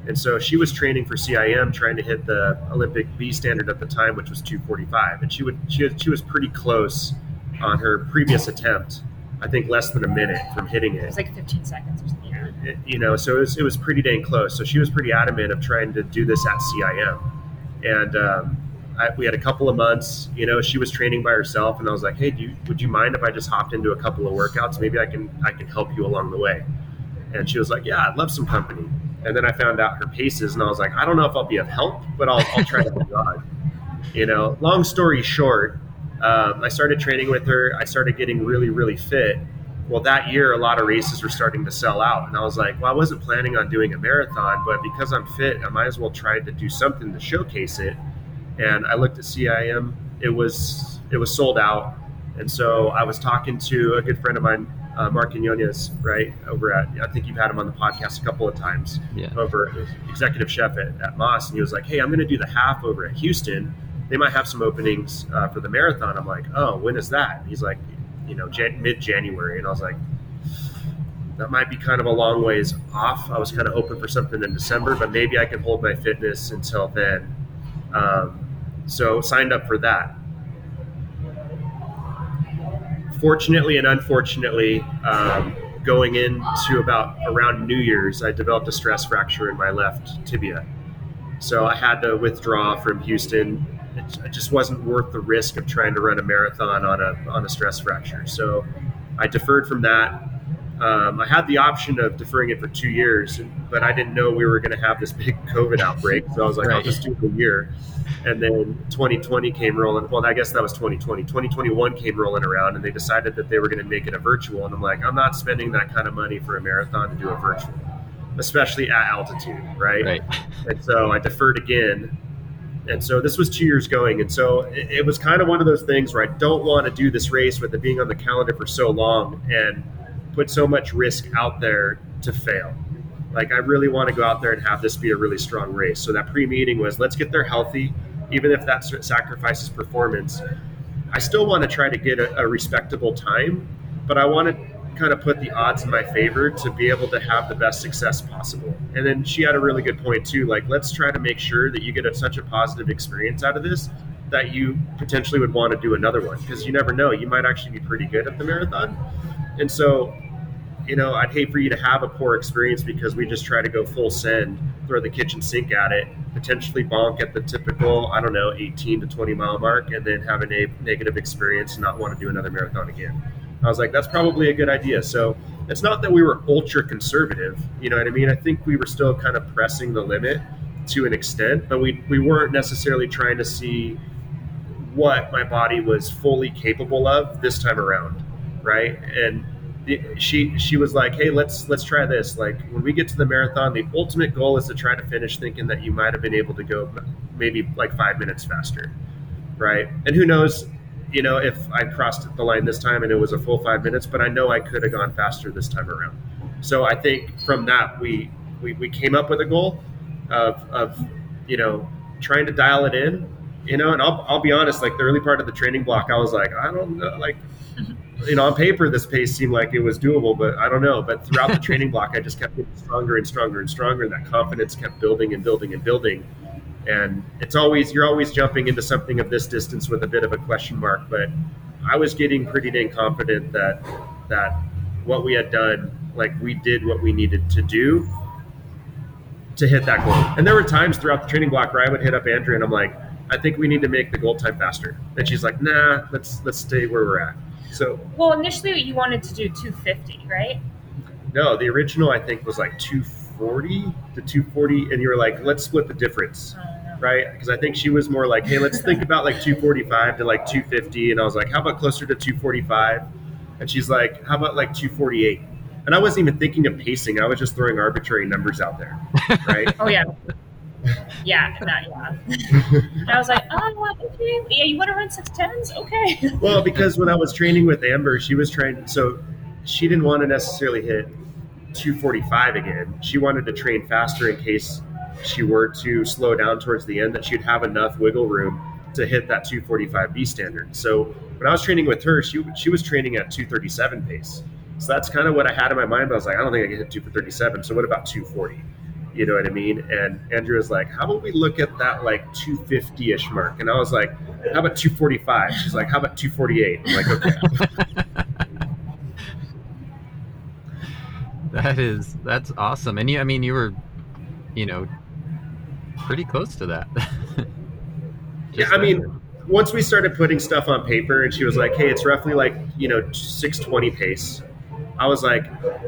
And so she was training for CIM, trying to hit the Olympic B standard at the time, which was 245. And she would she, she was pretty close on her previous attempt. I think less than a minute from hitting it. It was like 15 seconds or something. You know, so it was, it was pretty dang close. So she was pretty adamant of trying to do this at CIM. And um, I, we had a couple of months, you know, she was training by herself. And I was like, hey, you, would you mind if I just hopped into a couple of workouts? Maybe I can, I can help you along the way. And she was like, yeah, I'd love some company. And then I found out her paces and I was like, I don't know if I'll be of help, but I'll, I'll try to You know, long story short, um, I started training with her. I started getting really, really fit. Well, that year, a lot of races were starting to sell out. And I was like, well, I wasn't planning on doing a marathon, but because I'm fit, I might as well try to do something to showcase it. And I looked at CIM. It was it was sold out. And so I was talking to a good friend of mine, uh, Mark Quinones, right over at I think you've had him on the podcast a couple of times. Yeah. Over executive chef at, at Moss, and he was like, "Hey, I'm going to do the half over at Houston." they might have some openings uh, for the marathon. I'm like, oh, when is that? he's like, you know, Jan- mid January, and I was like, that might be kind of a long ways off. I was kind of hoping for something in December, but maybe I can hold my fitness until then. Um, so signed up for that. Fortunately and unfortunately, um, going into about around New Year's, I developed a stress fracture in my left tibia. So I had to withdraw from Houston it, it just wasn't worth the risk of trying to run a marathon on a on a stress fracture. So I deferred from that. Um, I had the option of deferring it for two years, but I didn't know we were going to have this big COVID outbreak. So I was like, right. I'll just do it a year. And then 2020 came rolling. Well, I guess that was 2020. 2021 came rolling around, and they decided that they were going to make it a virtual. And I'm like, I'm not spending that kind of money for a marathon to do a virtual, especially at altitude, right? Right. And so I deferred again and so this was two years going and so it, it, was kind of one of those things where i don't want to do this race with it being on the calendar for so long and put so much risk out there to fail. Like i really want to go out there and have this be a really strong race. So that pre-meeting was let's get there healthy even if that sacrifices performance. I still want to try to get a, a respectable time but i want to kind of put the odds in my favor to be able to have the best success possible. And then she had a really good point too. Like, let's try to make sure that you get a, such a positive experience out of this that you potentially would want to do another one because you never know. You might actually be pretty good at the marathon. And so, you know, I'd hate for you to have a poor experience because we just try to go full send, throw the kitchen sink at it, potentially bonk at the typical, I don't know, 18 to 20 mile mark, and then have a na- negative experience and not want to do another marathon again. I was like, that's probably a good idea. So it's not that we were ultra conservative. You know what I mean? I think we were still kind of pressing the limit to an extent, but we we weren't necessarily trying to see what my body was fully capable of this time around, right? And the, she she was like, "Hey, let's let's try this. Like when we get to the marathon, the ultimate goal is to try to finish thinking that you might have been able to go maybe like five minutes faster, right? And who knows, you know, if I crossed the line this time and it was a full five minutes, but I know I could have gone faster this time around. So I think from that we we, we came up with a goal of of you know trying to dial it in you know, and I'll, I'll be honest, like the early part of the training block, I was like, I don't know, like, mm-hmm. you know, on paper, this pace seemed like it was doable, but I don't know. But throughout the training block, I just kept getting stronger and stronger and stronger. And that confidence kept building and building and building. And it's always, you're always jumping into something of this distance with a bit of a question mark. But I was getting pretty dang confident that, that what we had done, like we did what we needed to do to hit that goal. And there were times throughout the training block where I would hit up Andrea and I'm like, I think we need to make the goal time faster. And she's like, nah, let's let's stay where we're at. So well, initially you wanted to do 250, right? No, the original I think was like 240 to 240, and you were like, let's split the difference, right? Because I think she was more like, hey, let's think about like 245 to like 250, and I was like, how about closer to 245? And she's like, how about like 248? And I wasn't even thinking of pacing. I was just throwing arbitrary numbers out there, right? oh yeah yeah, that, yeah. I was like, oh, okay, yeah, you want to run six tens? Okay. well, because when I was training with Amber, she was trying, so she didn't want to necessarily hit 245 again. She wanted to train faster in case she were to slow down towards the end, that she'd have enough wiggle room to hit that 245B standard. So when I was training with her, she she was training at 237 pace. So that's kind of what I had in my mind. But I was like, I don't think I can hit 237. So what about 240? You know what I mean? And Andrea was like, how about we look at that like 250 ish mark? And I was like, how about 245? She's like, how about 248? I'm like, okay. that is, that's awesome. And you, I mean, you were, you know, pretty close to that. yeah, I mean, once we started putting stuff on paper and she was like, hey, it's roughly like, you know, 620 pace I was like,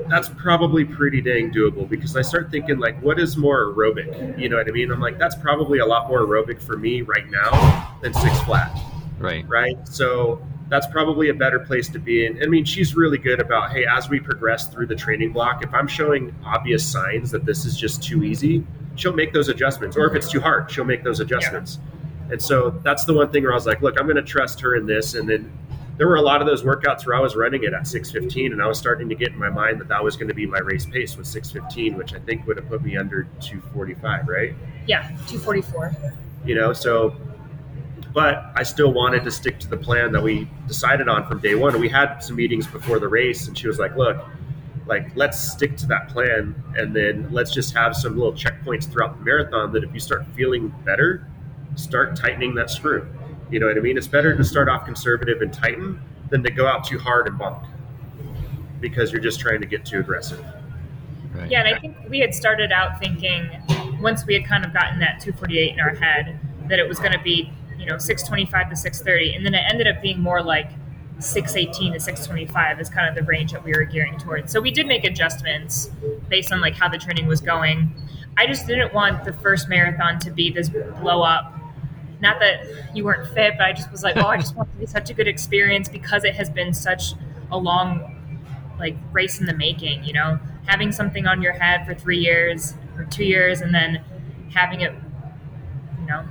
that's probably pretty dang doable because I start thinking like, what is more aerobic? You know what I mean? I'm like, that's probably a lot more aerobic for me right now than six flat. Right. Right. So that's probably a better place to be in. I mean, she's really good about, hey, as we progress through the training block, if I'm showing obvious signs that this is just too easy, she'll make those adjustments. Or if it's too hard, she'll make those adjustments. Yeah. And so that's the one thing where I was like, look, I'm going to trust her in this. And then there were a lot of those workouts where I was running it at 6:15, and I was starting to get in my mind that that was going to be my race pace with 6:15, which I think would have put me under 2:45, right? Yeah, 2:44. You know, so, but I still wanted to stick to the plan that we decided on from day one. We had some meetings before the race, and she was like, "Look, like let's stick to that plan, and then let's just have some little checkpoints throughout the marathon. That if you start feeling better, start tightening that screw." You know what I mean? It's better to start off conservative and tighten than to go out too hard and bump because you're just trying to get too aggressive. Right. Yeah, and I think we had started out thinking once we had kind of gotten that 248 in our head that it was going to be you know 625 to 630, and then it ended up being more like 618 to 625 is kind of the range that we were gearing towards. So we did make adjustments based on like how the training was going. I just didn't want the first marathon to be this blow up not that you weren't fit, but I just was like, oh, I just want to be such a good experience because it has been such a long like race in the making, you know, having something on your head for three years or two years and then having it, you know,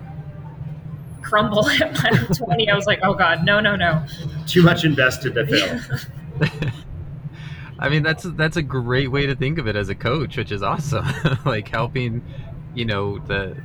crumble at 20. I was like, oh God, no, no, no. Too much invested to fail. I mean, that's that's a great way to think of it as a coach, which is awesome. like helping, you know, the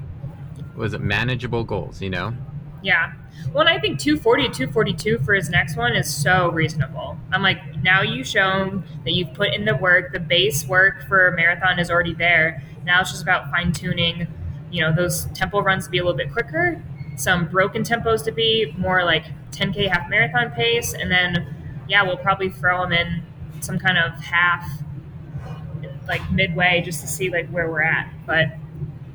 was it manageable goals, you know? Yeah. Well, and I think 240 to 242 for his next one is so reasonable. I'm like, now you've shown that you've put in the work. The base work for a marathon is already there. Now it's just about fine tuning, you know, those tempo runs to be a little bit quicker, some broken tempos to be more like 10K half marathon pace. And then, yeah, we'll probably throw him in some kind of half, like midway, just to see like where we're at. But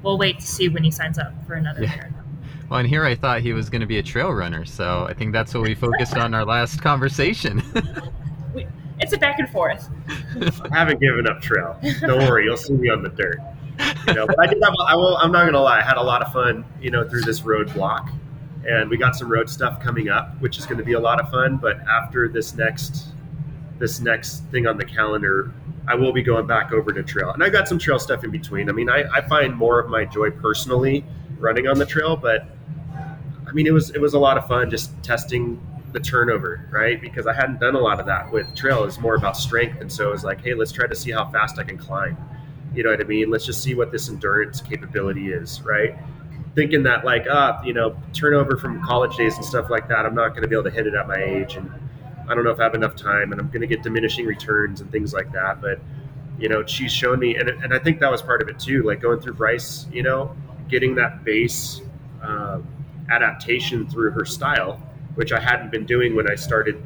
we'll wait to see when he signs up for another yeah. marathon. Well, and here I thought he was going to be a trail runner, so I think that's what we focused on our last conversation. it's a back and forth. I haven't given up trail. Don't worry, you'll see me on the dirt. You know, but I did have, I will, I'm not gonna lie, I had a lot of fun, you know, through this roadblock, and we got some road stuff coming up, which is going to be a lot of fun. But after this next, this next thing on the calendar, I will be going back over to trail, and I got some trail stuff in between. I mean, I, I find more of my joy personally running on the trail, but I mean, it was it was a lot of fun just testing the turnover, right? Because I hadn't done a lot of that with trail. It's more about strength, and so it was like, hey, let's try to see how fast I can climb. You know what I mean? Let's just see what this endurance capability is, right? Thinking that like, uh, you know, turnover from college days and stuff like that, I'm not going to be able to hit it at my age, and I don't know if I have enough time, and I'm going to get diminishing returns and things like that. But you know, she's shown me, and and I think that was part of it too. Like going through Bryce, you know, getting that base um, adaptation through her style, which I hadn't been doing when I started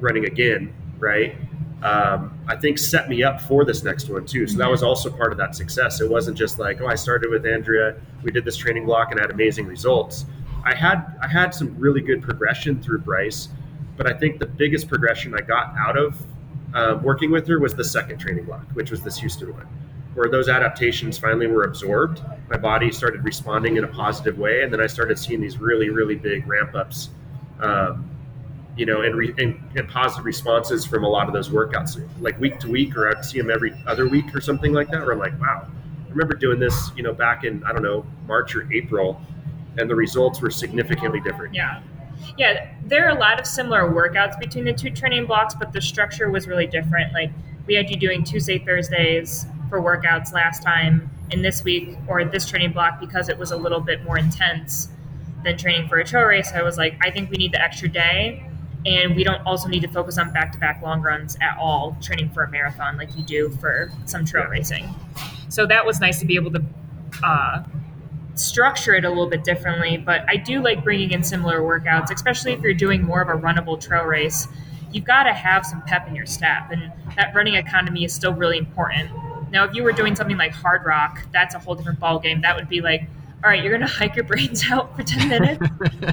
running again, right? Um, I think set me up for this next one too. So that was also part of that success. It wasn't just like, oh, I started with Andrea, we did this training block and had amazing results. I had I had some really good progression through Bryce, but I think the biggest progression I got out of uh, working with her was the second training block, which was this Houston one where those adaptations finally were absorbed, my body started responding in a positive way, and then I started seeing these really, really big ramp ups, um, you know, and, re- and, and, positive responses from a lot of those workouts, like week to week, or I'd see them every other week or something like that. Where I'm like, wow, I remember doing this, you know, back in I don't know March or April, and the results were significantly different. Yeah. Yeah, there are a lot of similar workouts between the two training blocks, but the structure was really different. Like we had you doing Tuesday, Thursdays, for workouts last time and this week or this training block because it was a little bit more intense than training for a trail race. I was like, I think we need the extra day. And we don't also need to focus on back to back long runs at all, training for a marathon like you do for some trail racing. So that was nice to be able to uh, structure it a little bit differently. But I do like bringing in similar workouts, especially if you're doing more of a runnable trail race. You've got to have some pep in your step, and that running economy is still really important now, if you were doing something like Hardrock that's a whole different ball game. That would be like, all right, you're gonna hike your brains out for ten minutes,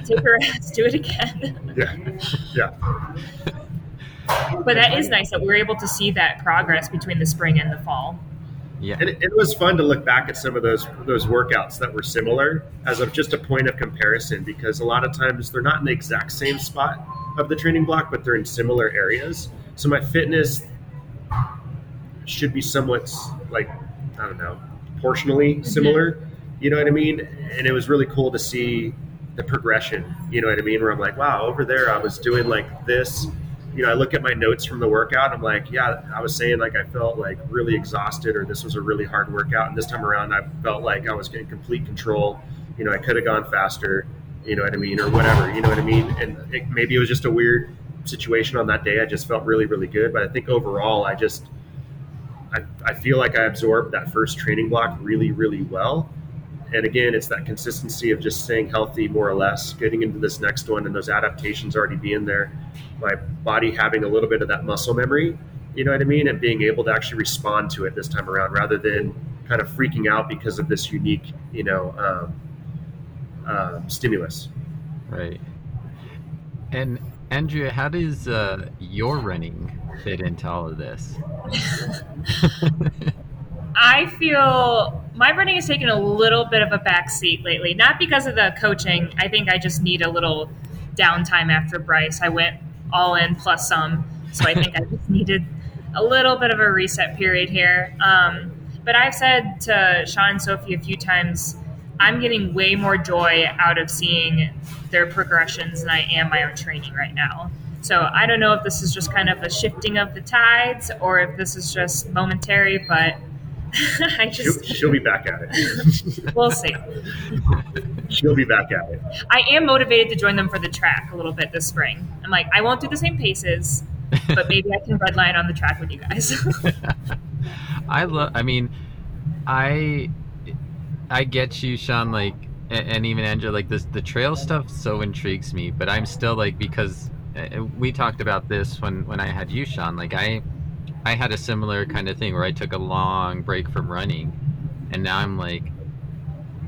take a rest, do it again. Yeah, yeah. But that is nice that we're able to see that progress between the spring and the fall. Yeah, and it, it, was fun to look back at some of those those workouts that were similar as of just a point of comparison because a lot of times they're not in the exact same spot of the training block, but they're in similar areas. So my fitness should be somewhat like I don't know, proportionally mm-hmm. You know what I mean? And it was really cool to see the progression. You know what I mean? Where I'm like, wow, over there I was doing like this. You know, I look at my notes from the workout. I'm like, yeah, I was saying like I felt like really exhausted, or this was a really hard workout. And this time around, I felt like I was getting complete control. You know, I could have gone faster. You know what I mean, or whatever. You know what I mean? And it, maybe it was just a weird situation on that day. I just felt really, really good. But I think overall, I just I, I feel like I absorbed that first training block really, really well. And again, it's that consistency of just staying healthy, more or less, getting into this next one, and those adaptations already being there. My body having a little bit of that muscle memory, you know what I mean, and being able to actually respond to it this time around, rather than kind of freaking out because of this unique, you know, um, uh, stimulus. Right. And Andrea, how does uh, your running fit into all of this? I feel my running has taken a little bit of a back seat lately, not because of the coaching. I think I just need a little downtime after Bryce. I went all in plus some, so I think I just needed a little bit of a reset period here. Um, but I've said to Sean and Sophie a few times, I'm getting way more joy out of seeing their progressions than I am my own training right now. So I don't know if this is just kind of a shifting of the tides or if this is just momentary, but I just she'll, she'll, be back at it. we'll see. She'll be back at it. I am motivated to join them for the track a little bit this spring. I'm like, I won't do the same paces, but maybe I can redline on the track with you guys. I love. I mean, I I get you, Sean. Like, and, and even Andrea. Like this, the trail stuff so intrigues me. But I'm still like because uh, we talked about this when when I had you, Sean. Like I, I had a similar kind of thing where I took a long break from running, and now I'm like,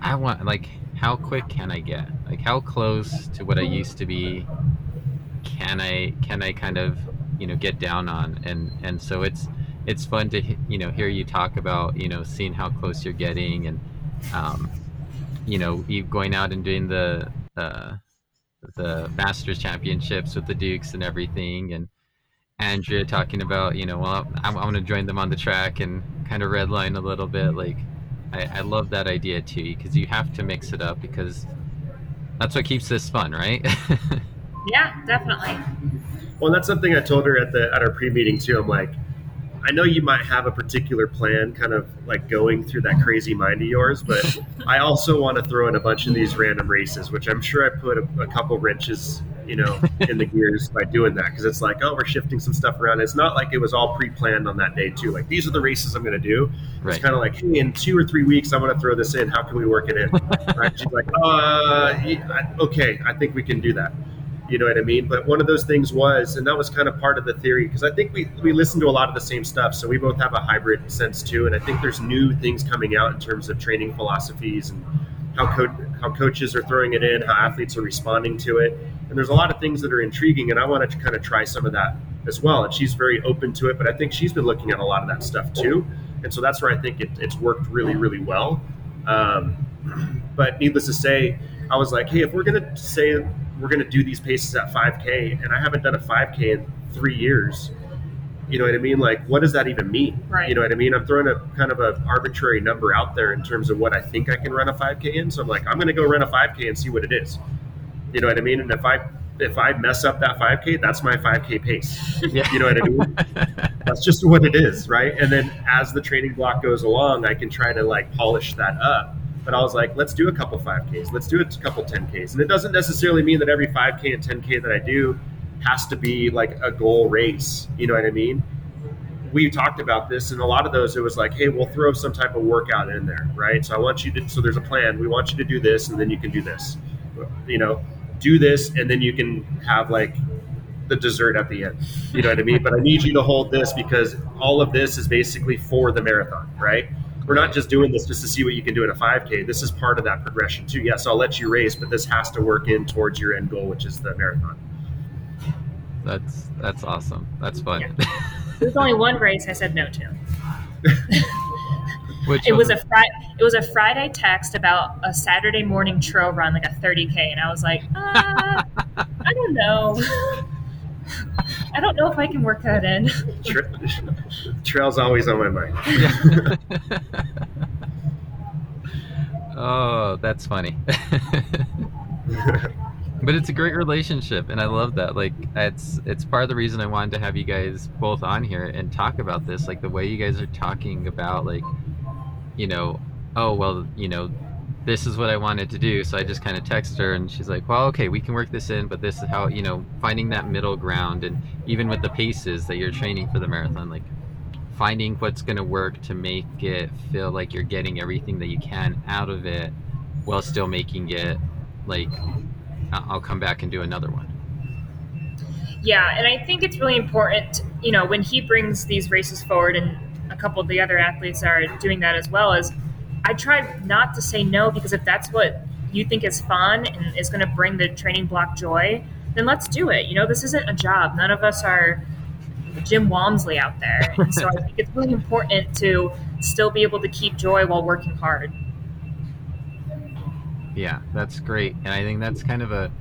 I want like how quick can I get? Like how close to what I used to be? Can I can I kind of you know get down on and and so it's it's fun to you know hear you talk about you know seeing how close you're getting and um, you know you going out and doing the uh, the Masters Championships with the Dukes and everything and Andrea talking about you know well I, I want to join them on the track and kind of redline a little bit like I, I love that idea too because you have to mix it up because that's what keeps this fun right? Yeah definitely. Well that's something I told her at the at our pre-meeting too I'm like I know you might have a particular plan kind of like going through that crazy mind of yours, but I also want to throw in a bunch of these random races, which I'm sure I put a, a couple wrenches, you know, in the gears by doing that. Cause it's like, oh, we're shifting some stuff around. It's not like it was all pre planned on that day, too. Like, these are the races I'm going to do. Right. It's kind of like, hey, in two or three weeks, I'm going to throw this in. How can we work it in? right? She's like, uh, okay, I think we can do that. You know what I mean? But one of those things was, and that was kind of part of the theory, because I think we, we listen to a lot of the same stuff. So we both have a hybrid sense too. And I think there's new things coming out in terms of training philosophies and how, co- how coaches are throwing it in, how athletes are responding to it. And there's a lot of things that are intriguing. And I wanted to kind of try some of that as well. And she's very open to it. But I think she's been looking at a lot of that stuff too. And so that's where I think it, it's worked really, really well. Um, but needless to say, I was like, hey, if we're going to say we're going to do these paces at 5K, and I haven't done a 5K in three years. You know what I mean? Like, what does that even mean? Right. You know what I mean? I'm throwing a kind of an arbitrary number out there in terms of what I think I can run a 5K in. So I'm like, I'm going to go run a 5K and see what it is. You know what I mean? And if I if I mess up that 5K, that's my 5K pace. Yeah. You know what I mean? that's just what it is, right? And then as the training block goes along, I can try to like polish that up but I was like, let's do a couple 5Ks, let's do a couple 10Ks. And it doesn't necessarily mean that every 5K and 10K that I do has to be like a goal race. You know what I mean? We talked about this, and a lot of those, it was like, hey, we'll throw some type of workout in there, right? So I want you to, so there's a plan. We want you to do this, and then you can do this. You know, do this, and then you can have like the dessert at the end. You know what I mean? But I need you to hold this because all of this is basically for the marathon, right? we're not just doing this just to see what you can do in a 5K. This is part of that progression too. Yes, I'll let you race, but this has to work in towards your end goal, which is the marathon. That's that's awesome. That's fun. Yeah. There's only one race I said no to. Which it was a Friday. It was a Friday text about a Saturday morning trail run, like a 30k, and I was like, uh, I don't know. I don't know if I can work that in. trail's always on my mind. oh, that's funny. but it's a great relationship and I love that. Like it's it's part of the reason I wanted to have you guys both on here and talk about this. Like the way you guys are talking about like you know, oh well, you know, this is what I wanted to do. So I just kind of texted her and she's like, well, okay, we can work this in, but this is how, you know, finding that middle ground. And even with the paces that you're training for the marathon, like finding what's going to work to make it feel like you're getting everything that you can out of it while still making it like, I'll come back and do another one. Yeah. And I think it's really important, you know, when he brings these races forward and couple of the other athletes are doing that as well is I try not to say no because if that's what you think is fun and is going to bring the training block joy, then let's do it. You know, this isn't a job. None of us are Jim Walmsley out there. And so I think it's really important to still be able to keep joy while working hard. Yeah, that's great. And I think that's kind of a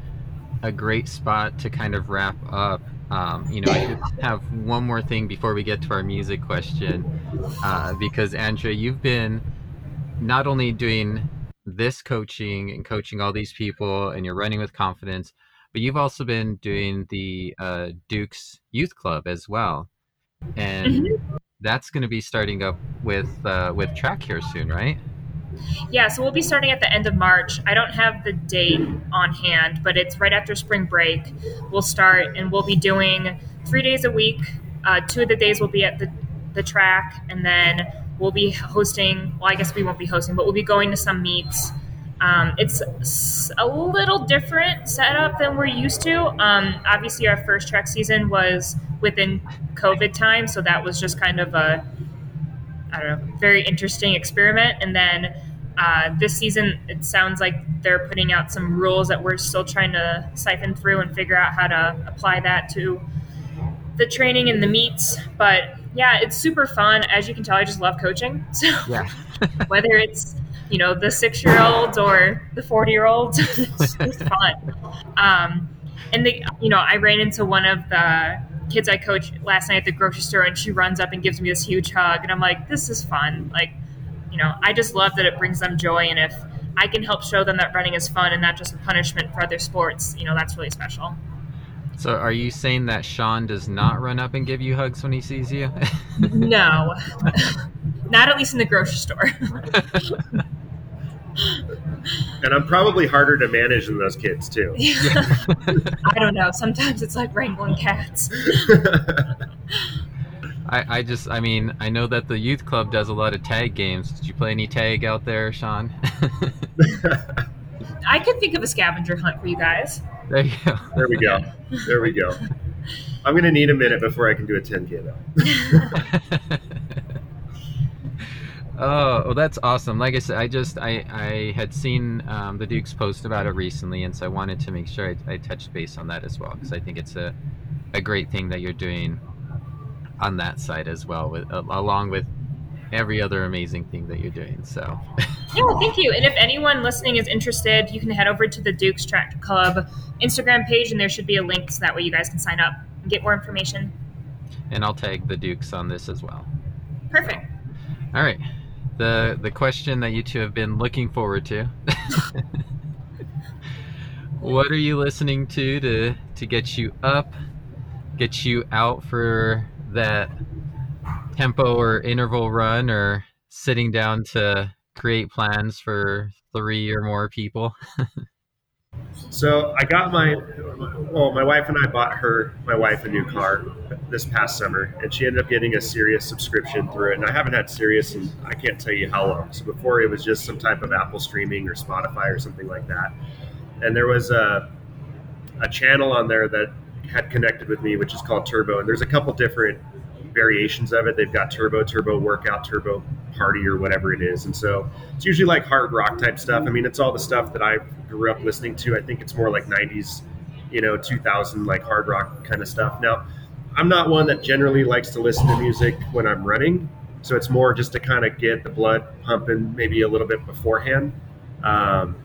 a great spot to kind of wrap up. Um, you know, I just have one more thing before we get to our music question, uh, because Andrea, you've been not only doing this coaching and coaching all these people and you're running with confidence but you've also been doing the uh, dukes youth club as well. And mm-hmm. that's going to be starting up with uh, with track here soon right? Yeah so we'll be starting at the end of march. I don't have the date on hand but it's right after spring break. We'll start and we'll be doing three days a week. Uh, two of the days will be at the, the track and then We'll be hosting, well, I guess we won't be hosting, but we'll be going to some meets. Um, it's a little different setup than we're used to. Um, obviously, our first track season was within COVID time, so that was just kind of a, I don't know, very interesting experiment. And then uh, this season, it sounds like they're putting out some rules that we're still trying to siphon through and figure out how to apply that to the training and the meets. But yeah, it's super fun. As you can tell, I just love coaching. So Yeah. whether it's you know the six year olds or the 40 year olds, it's, it's fun. Um, and the you know I ran into one of the kids I coached last night at the grocery store, and she runs up and gives me this huge hug, and I'm like, this is fun. Like, you know, I just love that it brings them joy, and if I can help show them that running is fun and not just a punishment for other sports, you know, that's really special. So are you saying that Sean does not run up and give you hugs when he sees you? No, not at least in the grocery store. And I'm probably harder to manage than those kids too. I don't know. Sometimes it's like wrangling cats. I, I just, I mean, I know that the youth club does a lot of tag games. Did you play any tag out there, Sean? I could think of a scavenger hunt for you guys. There you go. there we go. There we go. I'm gonna need a minute before I can do a 10k though. oh, well, that's awesome. Like I said, I just, I, I had seen um, the Dukes post about it recently, and so I wanted to make sure I, I touched base on that as well because I think it's a, a great thing that you're doing on that side as well, with along with every other amazing thing that you're doing. So. Yeah, thank you. And if anyone listening is interested, you can head over to the Dukes Track Club Instagram page, and there should be a link so that way you guys can sign up and get more information. and I'll tag the Dukes on this as well. Perfect. All right. The the question that you two have been looking forward to. what are you listening to to to get you up, get you out for that tempo or interval run or sitting down to create plans for three or more people? So I got my, well, my wife and I bought her, my wife, a new car this past summer, and she ended up getting a Sirius subscription through it. And I haven't had Sirius, and I can't tell you how long. So before it was just some type of Apple streaming or Spotify or something like that. And there was a, a channel on there that had connected with me, which is called Turbo. And there's a couple different variations of it. They've got Turbo, Turbo Workout, Turbo Party, or whatever it is. And so it's usually like hard rock type stuff. I mean, it's all the stuff that I grew up listening to. I think it's more like 90s, you know, 2000 like hard rock kind of stuff. Now, I'm not one that generally likes to listen to music when I'm running. So it's more just to kind of get the blood pumping maybe a little bit beforehand. Um,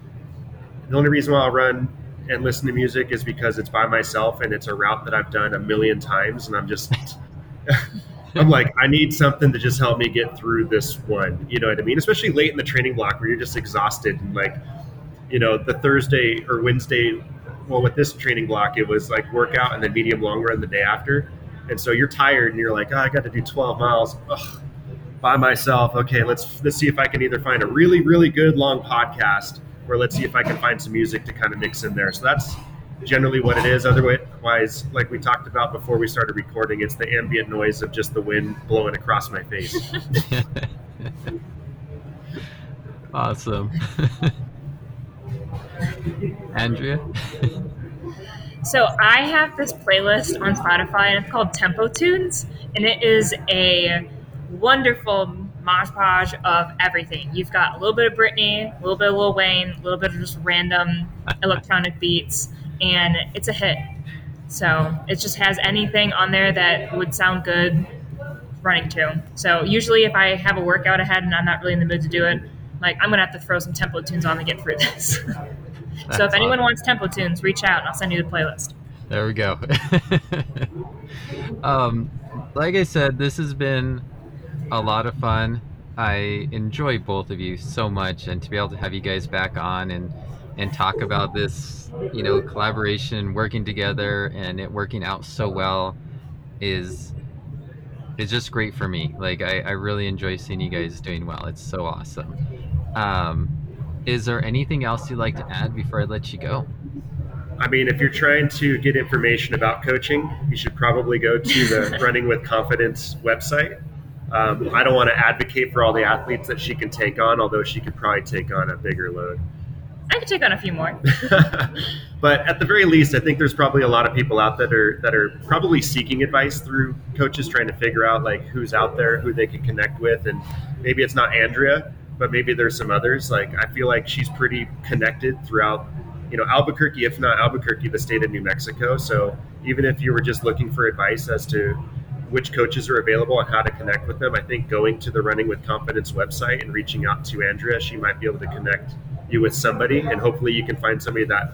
the only reason why I'll run and listen to music is because it's by myself and it's a route that I've done a million times. And I'm just, I'm like, I need something to just help me get through this one. You know what I mean? Especially late in the training block where you're just exhausted and like, you know, the Thursday or Wednesday. Well, with this training block, it was like workout and then medium long run the day after. And so you're tired and you're like, oh, I got to do 12 miles Ugh, by myself. Okay, let's let's see if I can either find a really really good long podcast or let's see if I can find some music to kind of mix in there. So that's generally what it is. Otherwise, like we talked about before we started recording, it's the ambient noise of just the wind blowing across my face. awesome. Andrea? So I have this playlist on Spotify, and it's called Tempo Tunes, and it is a wonderful mosh of everything. You've got a little bit of Britney, a little bit of Lil Wayne, a little bit of just random electronic beats, and it's a hit. So it just has anything on there that would sound good running to. So usually, if I have a workout ahead and I'm not really in the mood to do it, like I'm gonna have to throw some tempo tunes on to get through this. so if anyone awesome. wants tempo tunes, reach out and I'll send you the playlist. There we go. um, like I said, this has been a lot of fun. I enjoy both of you so much, and to be able to have you guys back on and and talk about this, you know, collaboration, working together, and it working out so well is is just great for me. Like I, I really enjoy seeing you guys doing well. It's so awesome. Um, is there anything else you'd like to add before I let you go? I mean, if you're trying to get information about coaching, you should probably go to the Running with Confidence website. Um, I don't want to advocate for all the athletes that she can take on, although she could probably take on a bigger load. I could take on a few more. but at the very least, I think there's probably a lot of people out that are that are probably seeking advice through coaches, trying to figure out like who's out there, who they can connect with, and maybe it's not Andrea, but maybe there's some others. Like I feel like she's pretty connected throughout you know, Albuquerque, if not Albuquerque, the state of New Mexico. So even if you were just looking for advice as to which coaches are available and how to connect with them, I think going to the Running with Confidence website and reaching out to Andrea, she might be able to connect you with somebody, and hopefully you can find somebody that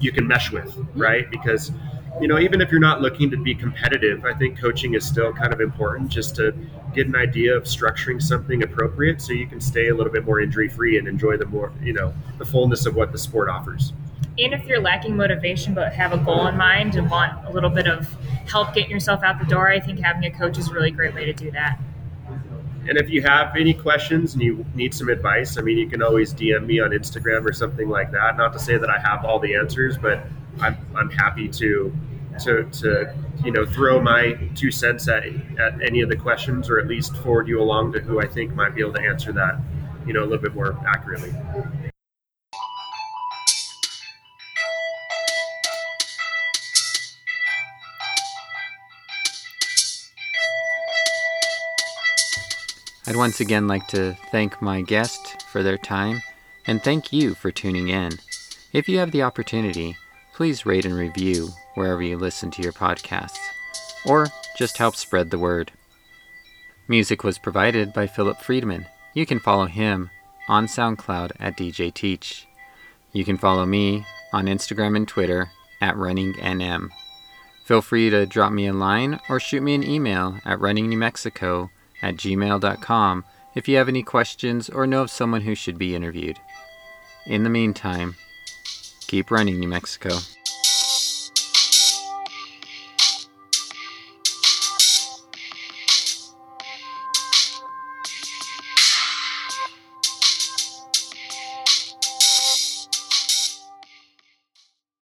you can mesh with, mm-hmm. right? Because you know, even if you're not looking to be competitive, I think coaching is still kind of important just to get an idea of structuring something appropriate so you can stay a little bit more injury free and enjoy the more, you know, the fullness of what the sport offers. And if you're lacking motivation but have a goal in mind and want a little bit of help getting yourself out the door, I think having a coach is a really great way to do that. And if you have any questions and you need some advice, I mean, you can always DM me on Instagram or something like that. Not to say that I have all the answers, but I'm, I'm happy to to, to you know throw my two cents at, at any of the questions or at least forward you along to who I think might be able to answer that you know a little bit more accurately. I'd once again like to thank my guest for their time and thank you for tuning in. If you have the opportunity, please rate and review wherever you listen to your podcasts, or just help spread the word. Music was provided by Philip Friedman. You can follow him on SoundCloud at DJ Teach. You can follow me on Instagram and Twitter at RunningNM. Feel free to drop me a line or shoot me an email at runningnewmexico at gmail.com if you have any questions or know of someone who should be interviewed. In the meantime, keep running, New Mexico.